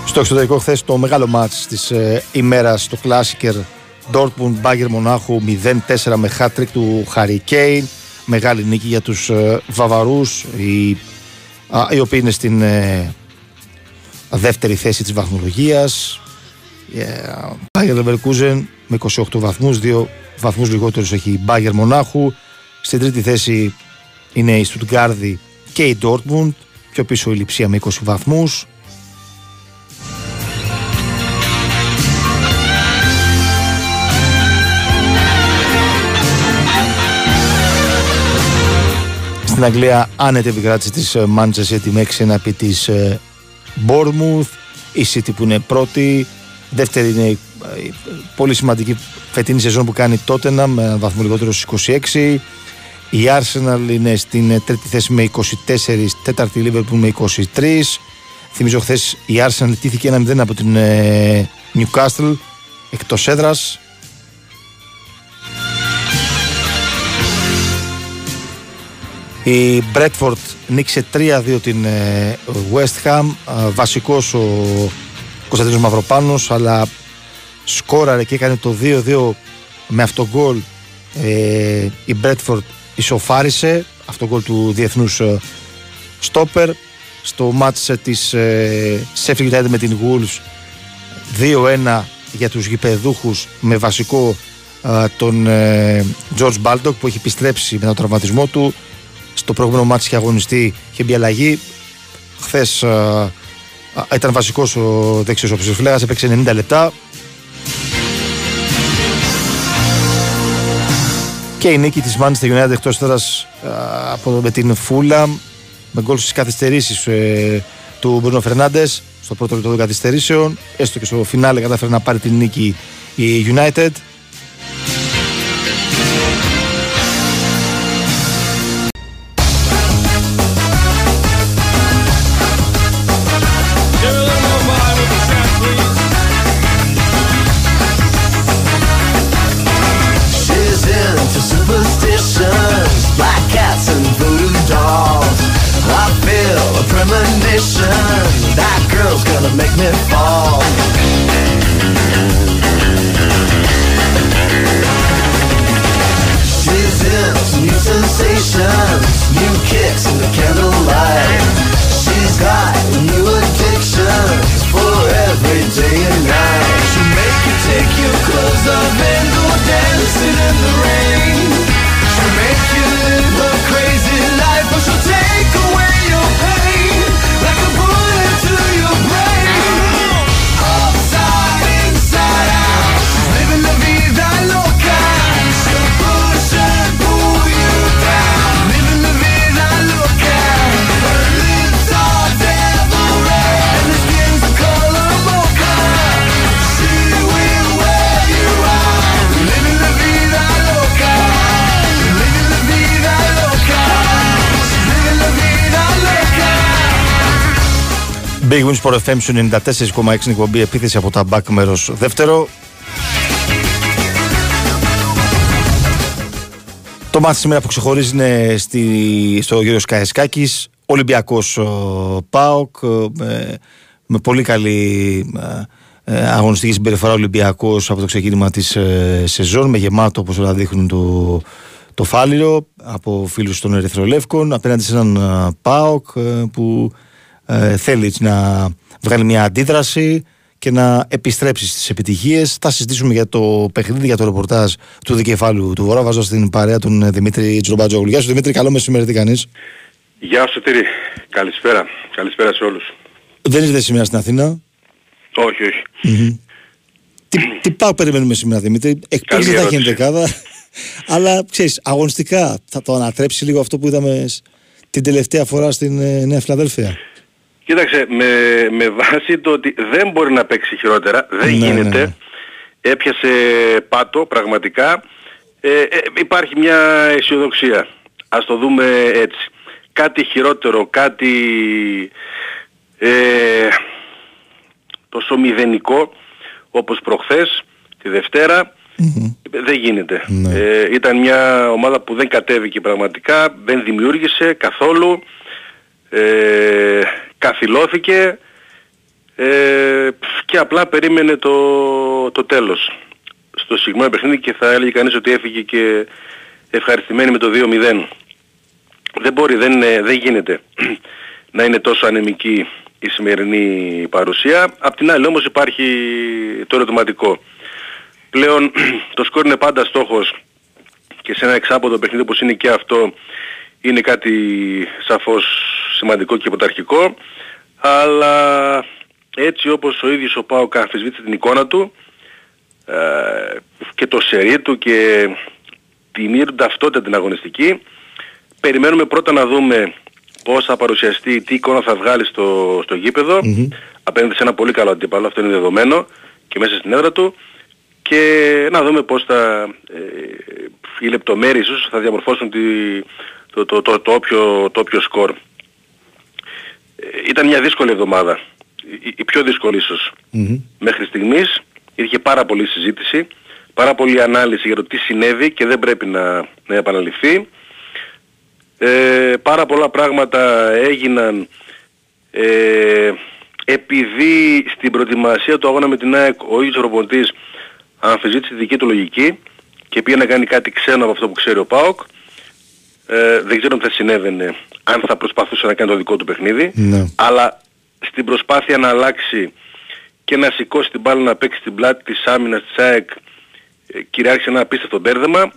Στο εξωτερικό χθες το μεγάλο μάτς της ε, ημέρας στο Κλάσικερ Dortmund Μπάγκερ Μονάχου 0-4 με hat του Harry Kane. Μεγάλη νίκη για τους ε, Βαβαρούς οι, οι οποίοι είναι στην ε, δεύτερη θέση της βαθμολογίας. Μπάγκερ Leverkusen με 28 βαθμούς, δύο βαθμούς λιγότερους έχει η Μπάγκερ Μονάχου. Στην τρίτη θέση είναι η Στουτγκάρδη και η Dortmund. Πιο πίσω η Λιψία με 20 βαθμούς. Στην Αγγλία άνετη επικράτηση της ε, Manchester City με 6-1 επί της ε, Bournemouth. Η City που είναι πρώτη. Δεύτερη είναι η ε, πολύ σημαντική φετινή σεζόν που κάνει τότε με έναν βαθμό λιγότερο στους 26. Η Arsenal είναι στην τρίτη θέση με 24, τέταρτη η Liverpool με 23. Θυμίζω χθες η Arsenal τήθηκε ένα 0 από την Newcastle εκτός έδρας Η Bradford νίκησε 3-2 την ε, West Ham. Βασικός ο Κωνσταντίνος Μαυροπάνος, αλλά σκόραρε και έκανε το 2-2 με αυτό γκολ. Ε, η Bradford ισοφάρισε αυτό γκολ του διεθνούς στόπερ. Στο μάτς της Sheffield United με την Wolves 2-1 για τους γηπεδούχους με βασικό τον George Baldock που έχει επιστρέψει με τον τραυματισμό του στο προηγούμενο μάτι και αγωνιστή είχε μπει αλλαγή. Χθες ήταν βασικός ο δεξιός ο έπαιξε 90 λεπτά. Και η νίκη της Manchester United εκτός τώρα με την Φούλα με γκολ στις καθυστερήσεις ε, του Μπρουνο Φερνάντες στο πρώτο λεπτό των καθυστερήσεων έστω και στο φινάλε κατάφερε να πάρει την νίκη η United Big Wins for FM 94,6 εκπομπή επίθεση από τα back μέρος δεύτερο. Το μάτι σήμερα που ξεχωρίζει είναι στη, στο Γιώργος Καεσκάκης, Ολυμπιακός ΠΑΟΚ, με, με πολύ καλή ε, αγωνιστική συμπεριφορά Ολυμπιακός από το ξεκίνημα της ε, σεζόν, με γεμάτο όπως όλα δείχνουν το, το φάληρο από φίλους των Ερυθρολεύκων απέναντι σε έναν ε, ΠΑΟΚ ε, που ε, θέλει να βγάλει μια αντίδραση και να επιστρέψει στις επιτυχίες. Θα συζητήσουμε για το παιχνίδι, για το ρεπορτάζ του δικεφάλου του Βορρά. Βάζω στην παρέα τον Δημήτρη Τζρομπατζόγλου. Γεια σου Δημήτρη, καλό μεσημέρι, τι κάνεις; Γεια σου Τύρι, καλησπέρα. Καλησπέρα σε όλους. Δεν είστε σήμερα στην Αθήνα; Όχι, όχι. Τι, τι πάω περιμένουμε σήμερα Δημήτρη; Εκτός δεν θα γίνει δεκάδα. *laughs* Αλλά ξέρεις, αγωνιστικά θα το ανατρέψει λίγο αυτό που είδαμε την τελευταία φορά στην ε, Νέα Φιλαδέλφια; Κοίταξε, με, με βάση το ότι δεν μπορεί να παίξει χειρότερα, δεν ναι, γίνεται, ναι, ναι. έπιασε πάτο πραγματικά, ε, ε, υπάρχει μια αισιοδοξία. Ας το δούμε έτσι. Κάτι χειρότερο, κάτι ε, τόσο μηδενικό όπως προχθές, τη Δευτέρα, δεν γίνεται. Ναι. Ε, ήταν μια ομάδα που δεν κατέβηκε πραγματικά, δεν δημιούργησε καθόλου, ε, καθυλώθηκε ε, και απλά περίμενε το, το τέλος. Στο συγκεκριμένο παιχνίδι και θα έλεγε κανείς ότι έφυγε και ευχαριστημένη με το 2-0. Δεν μπορεί, δεν, δεν γίνεται *clears throat* να είναι τόσο ανεμική η σημερινή παρουσία. Απ' την άλλη όμως υπάρχει το ερωτηματικό. Πλέον *clears throat* το σκορ είναι πάντα στόχος και σε ένα εξάποδο παιχνίδι όπως είναι και αυτό είναι κάτι σαφώς σημαντικό και πρωταρχικό αλλά έτσι όπως ο ίδιος ο Πάο αμφισβήτησε την εικόνα του ε, και το σερί του και την ίδια ταυτότητα την αγωνιστική περιμένουμε πρώτα να δούμε πώς θα παρουσιαστεί, τι εικόνα θα βγάλει στο, στο γήπεδο mm-hmm. απέναντι σε ένα πολύ καλό αντίπαλο, αυτό είναι δεδομένο και μέσα στην έδρα του και να δούμε πώς θα, ε, οι λεπτομέρειες ίσως θα διαμορφώσουν τη, το, το, το, το, όποιο, το όποιο σκορ. Ε, ήταν μια δύσκολη εβδομάδα, η, η πιο δύσκολη ίσως. Mm-hmm. Μέχρι στιγμής υπήρχε πάρα πολλή συζήτηση, πάρα πολλή ανάλυση για το τι συνέβη και δεν πρέπει να, να επαναληφθεί. Ε, πάρα πολλά πράγματα έγιναν ε, επειδή στην προετοιμασία του αγώνα με την ΑΕΚ ο ίδιος ο αμφισβήτησε τη δική του λογική και πήγε να κάνει κάτι ξένο από αυτό που ξέρει ο ΠΑΟΚ. Ε, δεν ξέρω αν θα συνέβαινε αν θα προσπαθούσε να κάνει το δικό του παιχνίδι. Ναι. Αλλά στην προσπάθεια να αλλάξει και να σηκώσει την μπάλα να παίξει την πλάτη της άμυνας της ΑΕΚ ε, κυριάρχησε ένα απίστευτο μπέρδεμα.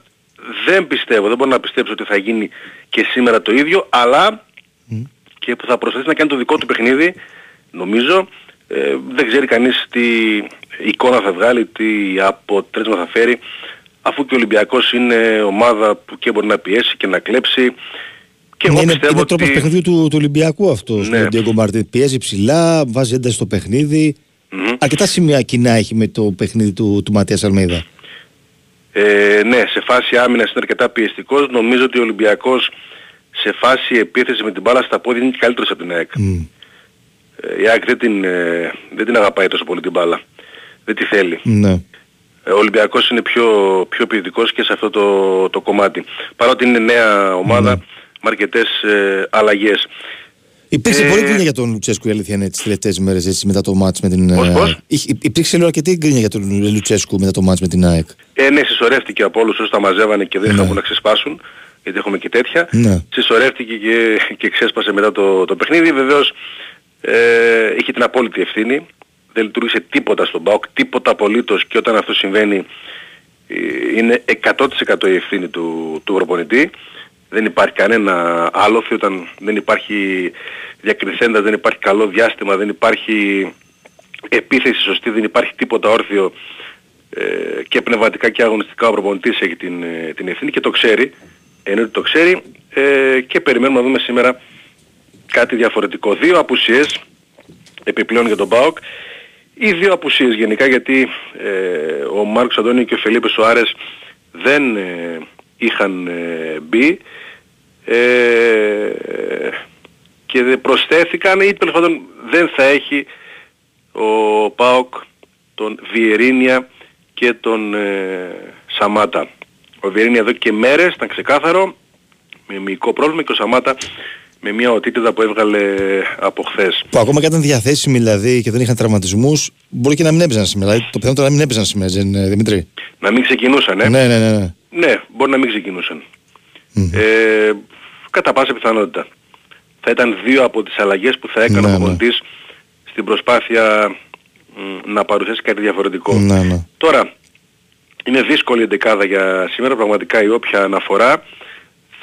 Δεν πιστεύω, δεν μπορώ να πιστέψω ότι θα γίνει και σήμερα το ίδιο, αλλά και που θα προσπαθήσει να κάνει το δικό του παιχνίδι, νομίζω, ε, δεν ξέρει κανείς τι εικόνα θα βγάλει, τι αποτέλεσμα θα φέρει, αφού και ο Ολυμπιακός είναι ομάδα που και μπορεί να πιέσει και να κλέψει. Και εγώ είναι, πιστεύω είναι τρόπος παιχνιδιού του, του Ολυμπιακού αυτό. Ναι. Μαρτίν. Πιέζει ψηλά, βάζει ένταση στο παιχνίδι. Mm-hmm. Αρκετά σημεία κοινά έχει με το παιχνίδι του, του Ματίας Αλμίδα. Ε, ναι, σε φάση άμυνας είναι αρκετά πιεστικός. Νομίζω ότι ο Ολυμπιακός σε φάση επίθεση με την μπάλα στα πόδια είναι και καλύτερος από την ΑΕΚ. Mm. Ε, η ΑΕΚ δεν την, ε, δεν την αγαπάει τόσο πολύ την μπάλα. Δεν τη θέλει. Ναι. Ε, ο Ολυμπιακός είναι πιο, πιο ποιητικός και σε αυτό το, το κομμάτι. Παρότι είναι νέα ομάδα, ναι. με αρκετές ε, αλλαγές. Υπήρξε ε... πολύ γκρίνια για τον Λουτσέσκου η αλήθεια είναι τις τελευταίες μέρες έτσι, μετά το μάτς με την πώς, πώς; Υπήρξε λέω αρκετή γκρίνια για τον Λουτσέσκου μετά το μάτς με την ΑΕΚ. Ε, ναι, συσσωρεύτηκε από όλους όσους τα μαζεύανε και δεν ναι. είχαν να ξεσπάσουν γιατί έχουμε και τέτοια. Ναι. Συσσωρεύτηκε και, *laughs* και ξέσπασε μετά το, το παιχνίδι. Βεβαίως ε, είχε την απόλυτη ευθύνη. Δεν λειτουργήσε τίποτα στον ΠΑΟΚ, τίποτα απολύτως και όταν αυτό συμβαίνει ε, είναι 100% η ευθύνη του, του προπονητή. Δεν υπάρχει κανένα άλοθη όταν δεν υπάρχει διακριθέντα, δεν υπάρχει καλό διάστημα, δεν υπάρχει επίθεση σωστή, δεν υπάρχει τίποτα όρθιο ε, και πνευματικά και αγωνιστικά ο προπονητής έχει την, ε, την ευθύνη και το ξέρει, ενώ το ξέρει ε, και περιμένουμε να δούμε σήμερα κάτι διαφορετικό. Δύο απουσίες επιπλέον για τον ΠΑΟΚ ή δύο απουσίες γενικά γιατί ε, ο Μάρκος Αντώνη και ο Φελίπε Σοάρες δεν ε, είχαν ε, μπει ε, και προσθέθηκαν ή τέλος πάντων δεν θα έχει ο ΠΑΟΚ τον Βιερίνια και τον ε, Σαμάτα. Ο Βιερίνια εδώ και μέρες ήταν ξεκάθαρο με μυϊκό πρόβλημα και ο Σαμάτα με μια οτίτιδα που έβγαλε από χθες. Που ακόμα και ήταν διαθέσιμοι δηλαδή και δεν είχαν τραυματισμούς, μπορεί και να μην έπαιζαν σήμερα. Δηλαδή, το πιθανότερο να μην έπαιζαν σήμερα, δεν, Δημήτρη. Να μην ξεκινούσαν, ε; Ναι, ναι, ναι. Ναι, ναι μπορεί να μην ξεκινούσαν. Mm. Ε, κατά πάσα πιθανότητα. Θα ήταν δύο από τις αλλαγές που θα έκανε ναι, ο ναι. στην προσπάθεια να παρουσιάσει κάτι διαφορετικό. Ναι, ναι. Τώρα, είναι δύσκολη η δεκάδα για σήμερα, πραγματικά η όποια αναφορά.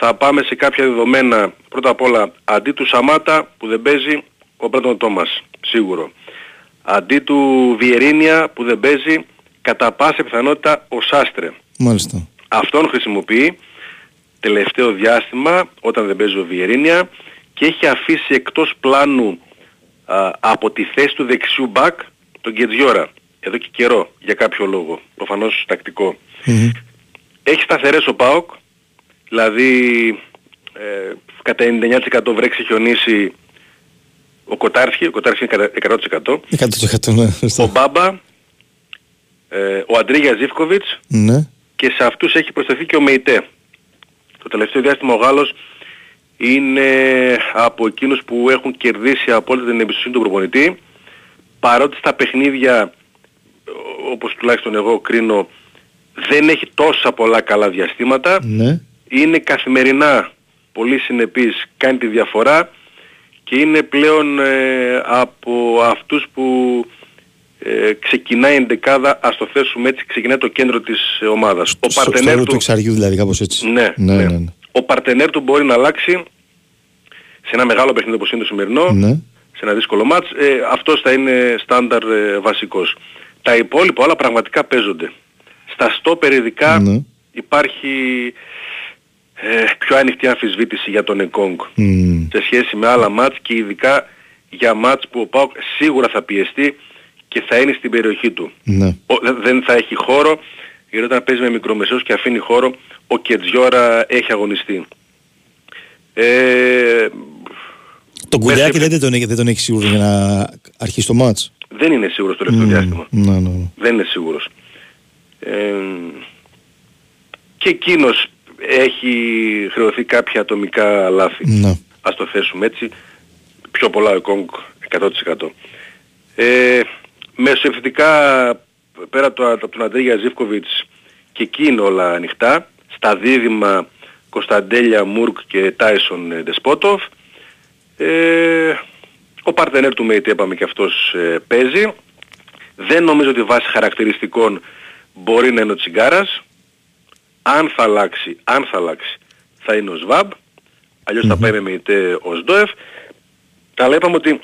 Θα πάμε σε κάποια δεδομένα, πρώτα απ' όλα, αντί του Σαμάτα που δεν παίζει, ο Μπρέντον Τόμας, σίγουρο. Αντί του Βιερίνια που δεν παίζει, κατά πάσα πιθανότητα ο Σάστρε. Μάλιστα. Αυτόν χρησιμοποιεί τελευταίο διάστημα όταν δεν παίζει ο Βιερίνια και έχει αφήσει εκτός πλάνου α, από τη θέση του δεξιού μπακ τον Γκετζιόρα εδώ και καιρό για κάποιο λόγο, προφανώς Έχει σταθερές ο ΠΑΟΚ, δηλαδή ε, κατά 99% βρέξει χιονίσει ο Κοτάρσκι, ο Κοτάρσκι είναι 100%. 100% ναι, ο Μπάμπα, ε, ο Αντρίγια Ζίφκοβιτς ναι. και σε αυτούς έχει προσθεθεί και ο Μεϊτέ. Το τελευταίο διάστημα ο Γάλλος είναι από εκείνους που έχουν κερδίσει απόλυτα την εμπιστοσύνη του προπονητή παρότι στα παιχνίδια όπως τουλάχιστον εγώ κρίνω δεν έχει τόσα πολλά καλά διαστήματα ναι. Είναι καθημερινά πολύ συνεπής κάνει τη διαφορά και είναι πλέον ε, από αυτούς που ε, ξεκινάει η εντεκάδα, ας το θέσουμε έτσι, ξεκινάει το κέντρο της ομάδας. Ο στο, παρτενέρ του... του εξαριού δηλαδή κάπως έτσι. Ναι, ναι, ναι. ναι. Ο παρτενέρ του μπορεί να αλλάξει σε ένα μεγάλο παιχνίδι όπως είναι το σημερινό, ναι. σε ένα δύσκολο μάτς, ε, αυτός θα είναι στάνταρ ε, βασικός. Τα υπόλοιπα όλα πραγματικά παίζονται. Στα στο ειδικά ναι. υπάρχει ε, πιο ανοιχτή αμφισβήτηση για τον Εκόνγκ σε σχέση με άλλα μάτς και ειδικά για μάτς που ο Πάοκ σίγουρα θα πιεστεί και θα είναι στην περιοχή του. Ναι. δεν θα έχει χώρο γιατί όταν παίζει με μικρομεσαίους και αφήνει χώρο ο Κετζιόρα έχει αγωνιστεί. Ε, το κουλιάκι δεν, τον, δεν τον έχει σίγουρο για να αρχίσει το μάτς. Δεν είναι σίγουρος το τελευταίο διάστημα. Ναι, ναι, ναι. Δεν είναι σίγουρος. Ε, και εκείνος έχει χρεωθεί κάποια ατομικά λάθη. Ναι. Ας το θέσουμε έτσι. Πιο πολλά ο Κόγκ 100%. Ε, επιθετικά πέρα από τον Αντρίγια Ζίβκοβιτς και εκεί είναι όλα ανοιχτά. Στα δίδυμα Κωνσταντέλια Μουρκ και Τάισον Ντεσπότοφ. Ε, ο παρτενέρ του Μέιτη είπαμε και αυτός ε, παίζει. Δεν νομίζω ότι βάσει χαρακτηριστικών μπορεί να είναι ο Τσιγκάρας. Αν θα αλλάξει, αν θα αλλάξει, θα είναι ο Σβάμπ. Αλλιώς θα πάει με Μέιτε ο Σντόεφ. Αλλά είπαμε ότι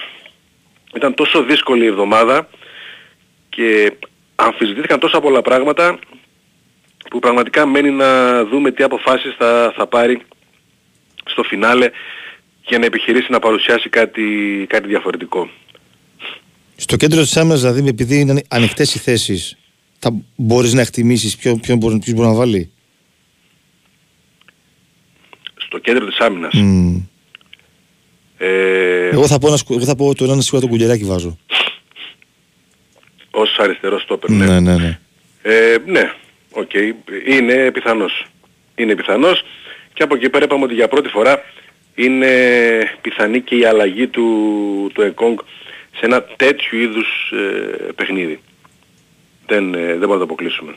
ήταν τόσο δύσκολη η εβδομάδα και αμφισβητήθηκαν τόσα πολλά πράγματα που πραγματικά μένει να δούμε τι αποφάσεις θα, θα πάρει στο φινάλε για να επιχειρήσει να παρουσιάσει κάτι, κάτι διαφορετικό. Στο κέντρο της άμυνας δηλαδή επειδή είναι ανοιχτές οι θέσεις θα μπορείς να εκτιμήσεις ποιον, ποιον μπορεί, ποιος μπορεί να βάλει; Στο κέντρο της άμυνας. Mm. Ε... Εγώ θα πω, εγώ θα πω το ένα σίγουρα το κουγεράκι βάζω. Ως αριστερό στόπερ, ναι. Ναι, ναι, ναι. Ε, ναι, οκ. Okay. Είναι πιθανός. Είναι πιθανός. Και από εκεί πέρα είπαμε ότι για πρώτη φορά είναι πιθανή και η αλλαγή του, του Εκόνγκ σε ένα τέτοιου είδους ε, παιχνίδι. Δεν, ε, δεν μπορούμε να το αποκλείσουμε.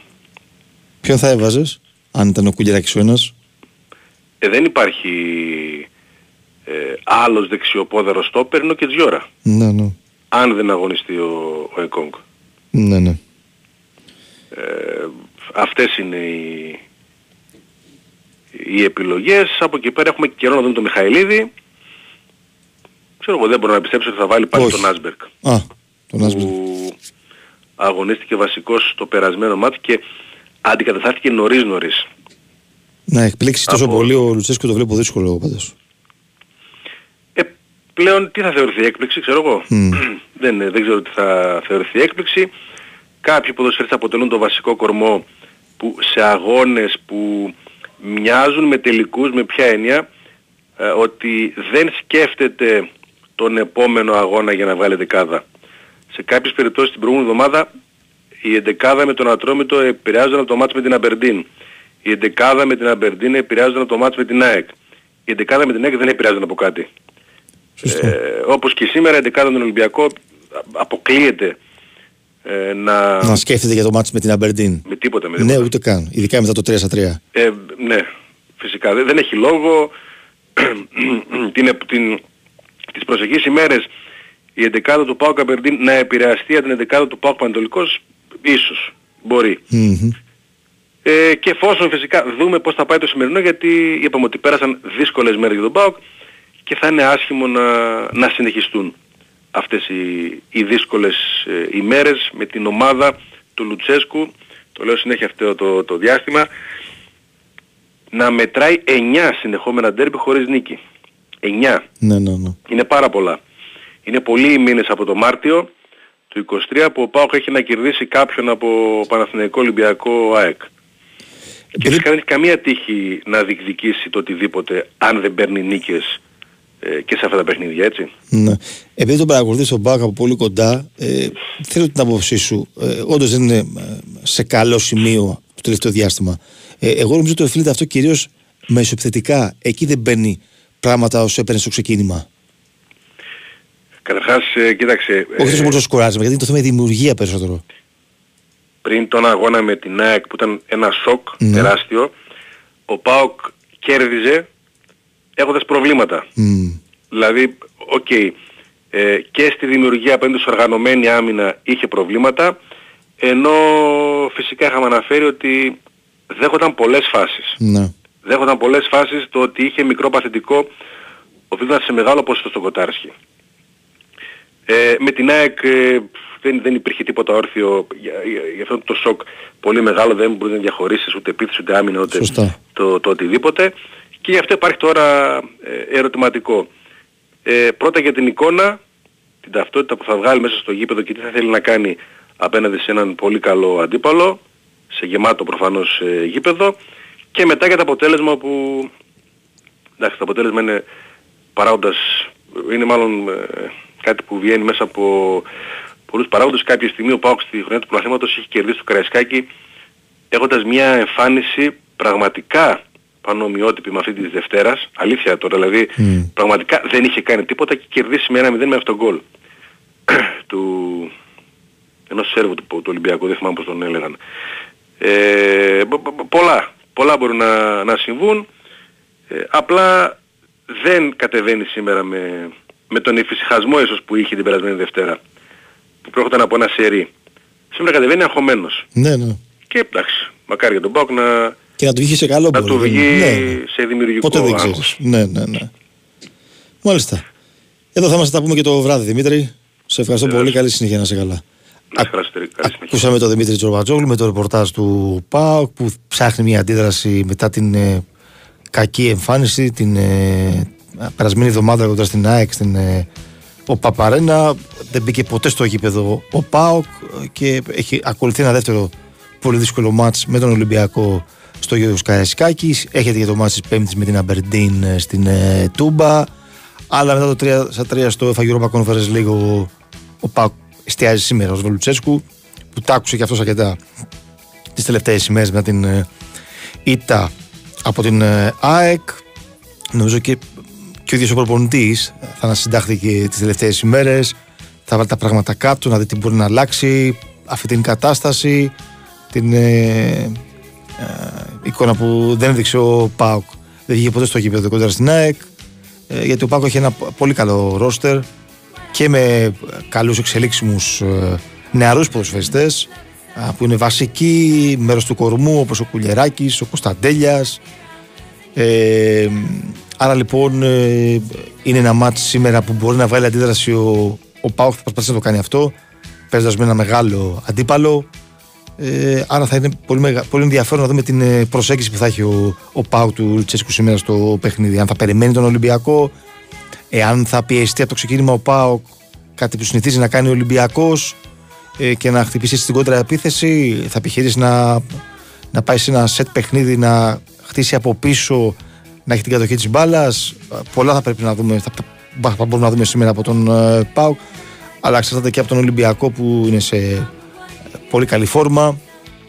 Ποιον θα έβαζες, αν ήταν ο Κουγεράκης ο ένας; Ε, δεν υπάρχει ε, άλλος δεξιοπόδαρος στόπερ, είναι ο Κεντζιόρα. Ναι, ναι. Αν δεν αγωνιστεί ο, ο Εκόνγκ. Ναι, ναι. Ε, αυτές είναι οι, οι επιλογές. Από εκεί πέρα έχουμε καιρό να δούμε τον Μιχαηλίδη. Ξέρω εγώ δεν μπορώ να πιστέψω ότι θα βάλει πάλι τον Άσμπερκ. Α, τον Άσμπερκ. Που αγωνίστηκε βασικός στο περασμένο μάτι και αντικαταστάθηκε νωρίς νωρίς. Να εκπλήξει τόσο πολύ ο Λουτσέσκο το βλέπω δύσκολο πάντως. Ε, πλέον τι θα θεωρηθεί έκπληξη, ξέρω εγώ. *clears throat* δεν, δεν ξέρω τι θα θεωρηθεί έκπληξη. Κάποιοι ποδοσφαίρες αποτελούν το βασικό κορμό που σε αγώνες που μοιάζουν με τελικούς, με ποια έννοια, ε, ότι δεν σκέφτεται τον επόμενο αγώνα για να βγάλει δεκάδα. Σε κάποιες περιπτώσεις την προηγούμενη εβδομάδα η εντεκάδα με τον Ατρόμητο επηρεάζονταν το μάτς με την Αμπερντίν. Η εντεκάδα με την Αμπερντίν επηρεάζονταν το μάτς με την ΑΕΚ. Η εντεκάδα με την ΑΕΚ δεν επηρεάζονταν από κάτι. Ε, όπως και σήμερα η εντεκάδα με τον Ολυμπιακό αποκλείεται ε, να... Να σκέφτεται για το μάτς με την Αμπερντίν. Με τίποτα. Με τίποτα. Ναι, ούτε καν. Ειδικά μετά το 3 3. Ε, ναι, φυσικά. Δεν, δεν έχει λόγο. *clears throat* την, την, τις προσεχείς ημέρες η εντεκάδα του Πάου Καπερντίν να επηρεαστεί από την εντεκάδα του Πάου Πανετολικός ίσως μπορεί. Mm-hmm. Ε, και εφόσον φυσικά δούμε πώς θα πάει το σημερινό γιατί είπαμε ότι πέρασαν δύσκολες μέρες για τον ΠΑΟΚ και θα είναι άσχημο να, να συνεχιστούν αυτές οι, οι δύσκολες ε, ημέρες με την ομάδα του Λουτσέσκου, το λέω συνέχεια αυτό το, το διάστημα, να μετράει 9 συνεχόμενα ντέρμπι χωρίς νίκη. 9. Ναι, ναι, ναι. Είναι πάρα πολλά. Είναι πολλοί οι μήνες από το Μάρτιο του 23 που ο ΠΑΟΚ έχει να κερδίσει κάποιον από Παναθηναϊκό Ολυμπιακό ΑΕΚ. Και δεν έχει καμία τύχη να διεκδικήσει το οτιδήποτε αν δεν παίρνει νίκες ε, και σε αυτά τα παιχνίδια, έτσι. Ναι. Επειδή τον παρακολουθείς τον ΠΑΟΚ από πολύ κοντά, ε, θέλω την άποψή σου. Ε, όντως δεν είναι ε, σε καλό σημείο το τελευταίο διάστημα. Ε, εγώ νομίζω ότι οφείλεται αυτό κυρίως μεσοεπιθετικά. Εκεί δεν παίρνει πράγματα όσο έπαιρνε στο ξεκίνημα. Καταρχάς, ε, κοίταξε... Όχι τόσο πολύ το σκοράζουμε, γιατί το θέμα είναι η δημιουργία περισσότερο. Πριν τον αγώνα με την ΑΕΚ που ήταν ένα σοκ ναι. τεράστιο, ο ΠΑΟΚ κέρδιζε έχοντας προβλήματα. Μμ. Δηλαδή, οκ, okay, ε, και στη δημιουργία απέναντι στην οργανωμένη άμυνα είχε προβλήματα, ενώ φυσικά είχαμε αναφέρει ότι δέχονταν πολλές φάσεις. Ναι. Δέχονταν πολλές φάσεις το ότι είχε μικρό παθητικό οφείλονταν σε μεγάλο ποσοστό στον Κοτάρσκι. Ε, με την ΑΕΚ ε, δεν, δεν υπήρχε τίποτα όρθιο για, για, για, αυτό το σοκ. Πολύ μεγάλο, δεν μπορεί να διαχωρίσεις ούτε επίθεση ούτε άμυνα ούτε το, το, οτιδήποτε. Και γι' αυτό υπάρχει τώρα ε, ερωτηματικό. Ε, πρώτα για την εικόνα, την ταυτότητα που θα βγάλει μέσα στο γήπεδο και τι θα θέλει να κάνει απέναντι σε έναν πολύ καλό αντίπαλο, σε γεμάτο προφανώς ε, γήπεδο. Και μετά για το αποτέλεσμα που εντάξει το αποτέλεσμα είναι παράγοντας, είναι μάλλον ε, κάτι που βγαίνει μέσα από πολλούς παράγοντες. Κάποια στιγμή ο Πάοξ στη χρονιά του πλαθήματος έχει κερδίσει το Καραϊσκάκι έχοντας μια εμφάνιση πραγματικά πανομοιότυπη με αυτή της Δευτέρας. Αλήθεια τώρα, δηλαδή πραγματικά δεν είχε κάνει τίποτα και κερδίσει με ένα 0 με αυτόν γκολ *clears throat* του ενός Σέρβου του, του Ολυμπιακού, δεν θυμάμαι πώς τον έλεγαν. Ε, πολλά, πολλά μπορούν να, να συμβούν. Ε, απλά δεν κατεβαίνει σήμερα με, με τον εφησυχασμό ίσως που είχε την περασμένη Δευτέρα που προέρχονταν από ένα σερί. Σήμερα κατεβαίνει αγχωμένος. Ναι, ναι. Και εντάξει, μακάρι για τον Πάουκ να... Και να του βγει σε καλό Να του βγει ναι, ναι. σε δημιουργικό Ποτέ δεν ξέρεις. Ναι, ναι, ναι. Μάλιστα. Εδώ θα μας τα πούμε και το βράδυ, Δημήτρη. Σε ευχαριστώ πολύ. Καλή συνέχεια να σε καλά. Ακούσαμε τον Δημήτρη Τζορμπατζόγλου με το ρεπορτάζ του ΠΑΟΚ που ψάχνει μια αντίδραση μετά την ε, κακή εμφάνιση την ε, περασμένη εβδομάδα κοντά στην ΑΕΚ στην ε, ο Παπαρένα δεν μπήκε ποτέ στο γήπεδο. Ο ΠΑΟΚ και έχει ακολουθεί ένα δεύτερο πολύ δύσκολο μάτς με τον Ολυμπιακό στο Γιώργος Καραϊσκάκης. Έχετε για το μάτς της Πέμπτης με την Αμπερντίν ε, στην ε, Τούμπα. Αλλά μετά το 3 3 στο Φαγιώρο Conference λίγο ο ΠΑΟΚ εστιάζει σήμερα ως Βολουτσέσκου που τ' άκουσε και αυτός αρκετά τις τελευταίες ημέρες μετά την ε, ήττα από την ε, ΑΕΚ. Νομίζω και και ο ίδιος ο προπονητής θα ανασυντάχθηκε τις τελευταίες ημέρες. Θα βάλει τα πράγματα κάτω, να δει τι μπορεί να αλλάξει αυτή την κατάσταση. Την ε, ε, εικόνα που δεν έδειξε ο Πάουκ. Δεν βγήκε ποτέ στο γήπεδο κοντά στην ΑΕΚ. Ε, γιατί ο Πάουκ έχει ένα πολύ καλό ρόστερ και με καλούς εξελίξιμους ε, νεαρούς ποδοσφαιριστές που είναι βασικοί, μέρος του κορμού όπως ο Κουλιεράκη, ο Κωνσταντέλιας. Ε, Άρα λοιπόν ε, είναι ένα μάτι σήμερα που μπορεί να βγάλει αντίδραση ο, ο Πάουκ θα προσπαθήσει να το κάνει αυτό παίζοντας με ένα μεγάλο αντίπαλο. Ε, άρα θα είναι πολύ, μεγα, πολύ ενδιαφέρον να δούμε την ε, προσέγγιση που θα έχει ο, ο Πάουκ του Λουτσέσκου σήμερα στο παιχνίδι. Αν θα περιμένει τον Ολυμπιακό εάν θα πιεστεί από το ξεκίνημα ο Πάουκ κάτι που συνηθίζει να κάνει ο Ολυμπιακός ε, και να χτυπήσει στην κόντρα επίθεση θα επιχειρήσει να, να πάει σε ένα σετ παιχνίδι να χτίσει από πίσω να έχει την κατοχή της μπάλας. Πολλά θα πρέπει να δούμε. Θα μπορούμε να δούμε σήμερα από τον ε, Πάουκ. Αλλά εξαρτάται και από τον Ολυμπιακό που είναι σε πολύ καλή φόρμα.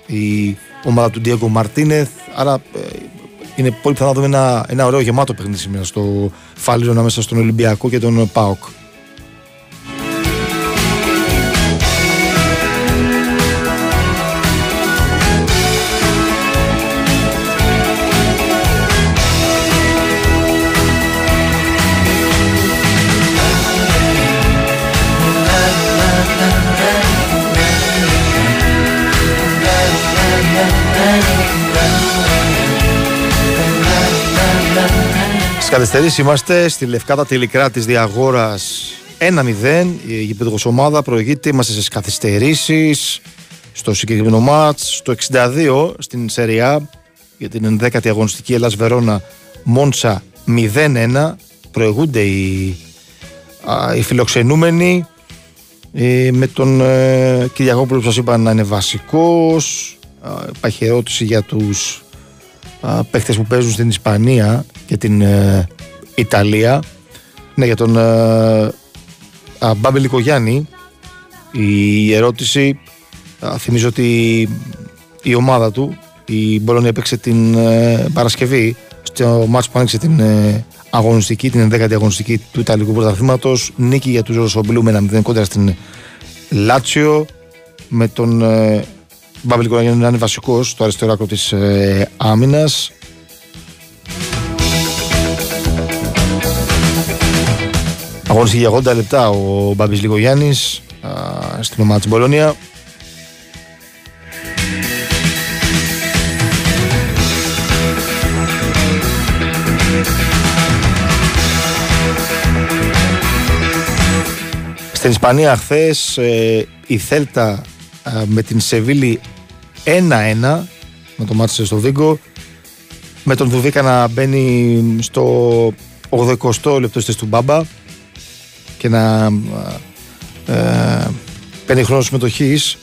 Η ομάδα του Ντιέγκο Μαρτίνεθ. Άρα ε, είναι πολύ πιθανό να δούμε ένα, ένα ωραίο γεμάτο παιχνίδι σήμερα στο Φάλιρο ανάμεσα στον Ολυμπιακό και τον Πάοκ. Καθυστερήσει είμαστε στη Λευκάτα τελικά της διαγόρας 1-0. Η γηπεδικό ομάδα προηγείται. Είμαστε στις καθυστερήσεις στο συγκεκριμένο μάτς. Στο 62 στην Σεριά για την 11η αγωνιστική Ελλάς Βερόνα Μόντσα 0-1. Προηγούνται οι, α, οι φιλοξενούμενοι ε, με τον ε, Κυριακόπουλο που σας είπα να είναι βασικός. υπάρχει ερώτηση για τους παίχτες που παίζουν στην Ισπανία και την ε, Ιταλία. Ναι, για τον ε, Μπάμπη Λικογιάννη η ερώτηση θυμίζω ότι η ομάδα του η Μπολόνια έπαιξε την ε, Παρασκευή στο μάτς που άνοιξε την ε, αγωνιστική, την 11η αγωνιστική του Ιταλικού Πρωταθλήματος νίκη για τους Ρωσομπλού με ένα 0 κόντρα στην Λάτσιο με τον ε, Μπάμπη Λικογιάννη να είναι βασικός στο αριστερό άκρο της ε, άμυνας Αγώνησε για 80 λεπτά ο Μπάμπης Λιγογιάννης στην ομάδα της Μπολόνια. Στην Ισπανία χθες ε, η Θέλτα με την Σεβίλη 1-1 με το μάτι στο Βίγκο με τον Βουβίκα να μπαίνει στο 80 λεπτό του Μπάμπα και να ε, παίρνει χρόνο συμμετοχής.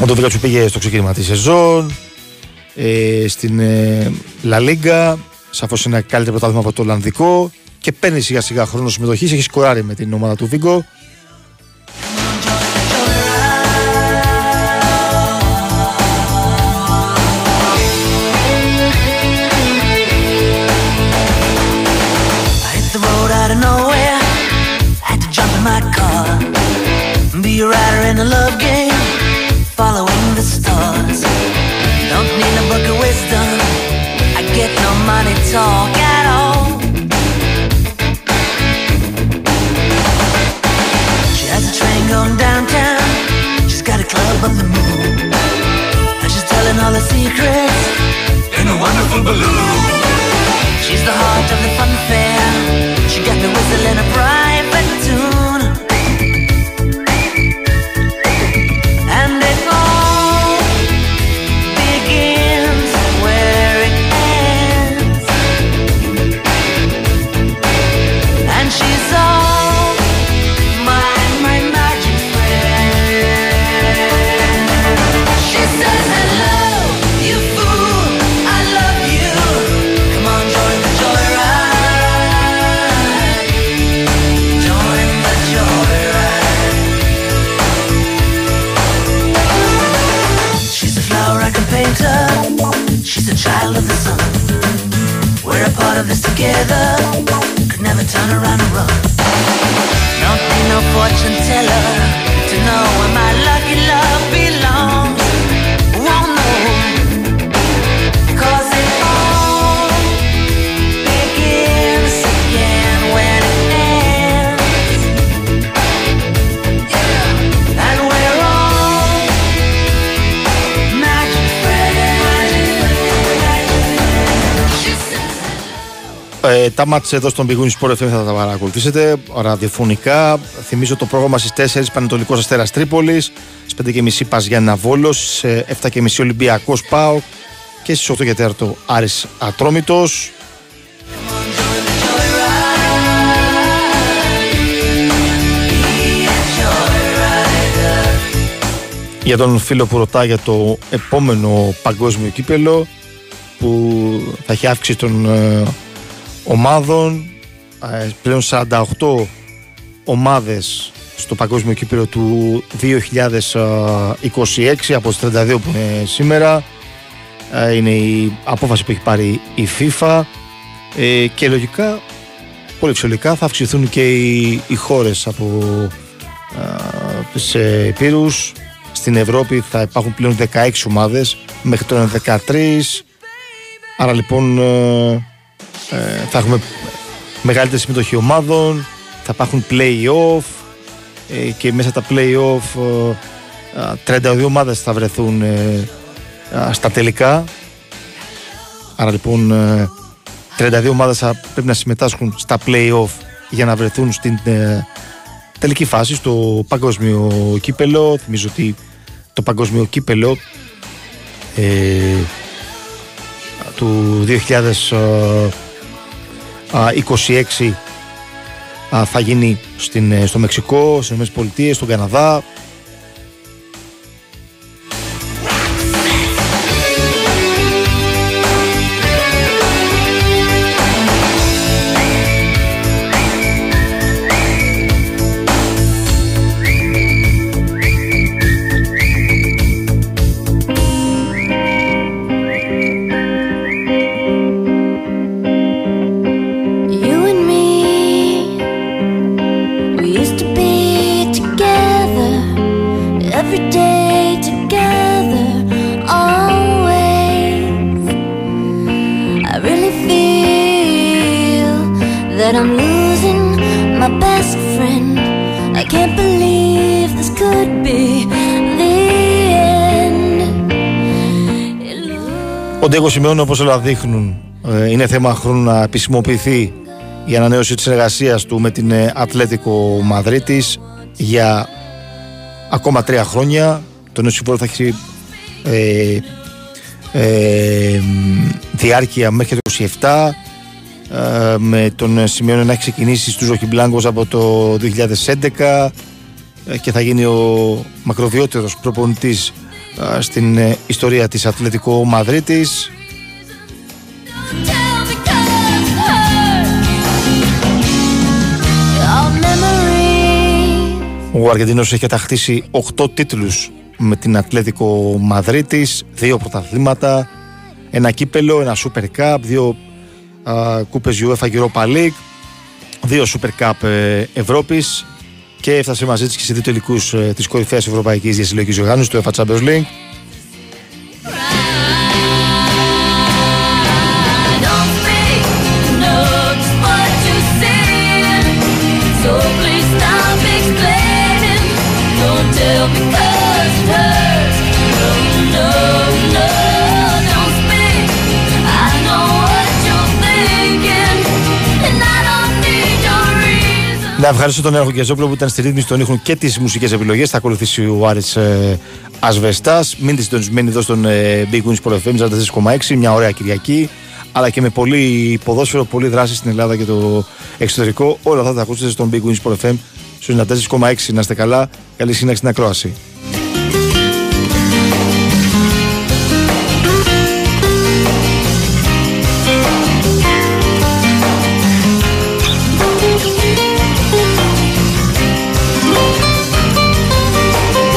Ο Ντοβίκα πήγε στο ξεκίνημα της σεζόν. Ε, στην ε, Λα Λίγκα. Σαφώς είναι καλύτερο πρωτάθλημα από το Ολλανδικό. Και παίρνει σιγά σιγά χρόνο συμμετοχής. Έχεις σκοράρει με την ομάδα του Βίγκο. Τα μάτια εδώ στον Big Sport FM θα τα παρακολουθήσετε ραδιοφωνικά. Θυμίζω το πρόγραμμα στις 4 Πανετολικός Αστέρας Τρίπολης, στις 5.30 Παζιάννα Βόλο, στι 7.30 Ολυμπιακός Πάο και στις 8 και 4 Άρης Ατρόμητος. για τον φίλο που ρωτά για το επόμενο παγκόσμιο κύπελο που θα έχει αύξηση των ε, ομάδων ε, πλέον 48 ομάδες στο παγκόσμιο κύπελο του 2026 από τις 32 που είναι σήμερα. Ε, είναι η απόφαση που έχει πάρει η FIFA. Ε, και λογικά πολύ φυσιολογικά θα αυξηθούν και οι, οι χώρες από τις Επίρους. Στην Ευρώπη θα υπάρχουν πλέον 16 ομάδες μέχρι τώρα 13 άρα λοιπόν θα έχουμε μεγαλύτερη συμμετοχή ομάδων θα υπάρχουν play-off ε, και μέσα τα play-off 32 ε, ομάδες θα βρεθούν ε, στα τελικά. Άρα λοιπόν 32 ομάδες θα πρέπει να συμμετάσχουν στα play-off για να βρεθούν στην τελική φάση στο παγκόσμιο κύπελο. Θυμίζω ότι το παγκόσμιο κύπελο ε, του 2026 θα γίνει στην, ε, στο Μεξικό, στις ΗΠΑ, στον Καναδά, Ο Ντέγκο Σιμεών, όπως όλα δείχνουν, ε, είναι θέμα χρόνου να επισημοποιηθεί η ανανέωση της εργασίας του με την ε, Ατλέτικο Μαδρίτης για ακόμα τρία χρόνια. Το νέο συμβόλαιο θα έχει ε, ε, διάρκεια μέχρι το 27 ε, με τον Σιμεών να έχει ξεκινήσει στους Ροχιμπλάνκος από το 2011 και θα γίνει ο μακροβιότερος προπονητής στην ε, ιστορία της Αθλητικό Μαδρίτης. Ο Αργεντινός έχει κατακτήσει 8 τίτλους με την Αθλητικό Μαδρίτης, δύο πρωταθλήματα, ένα κύπελο, ένα Super Cup, δύο α, κούπες UEFA Europa League, δύο Super Cup ε, Ευρώπης και έφτασε μαζί της και σε δύο τελικούς ε, της κορυφαίας ευρωπαϊκής διασυλλογικής οργάνωσης του UEFA Champions League. Να ευχαριστώ τον Έργο Γκεζόπουλο που ήταν στη ρύθμιση των ήχων και τις μουσικές επιλογές. Θα ακολουθήσει ο Άρης ε, Ασβεστάς. Μείνετε συντονισμένοι εδώ στον ε, Big Wings Pro FM 44,6. Μια ωραία Κυριακή. Αλλά και με πολύ ποδόσφαιρο, πολύ δράση στην Ελλάδα και το εξωτερικό. Όλα αυτά θα τα ακούσετε στον Big Wings Pro FM στους 94,6. Να είστε καλά. Καλή σύναξη στην ακρόαση.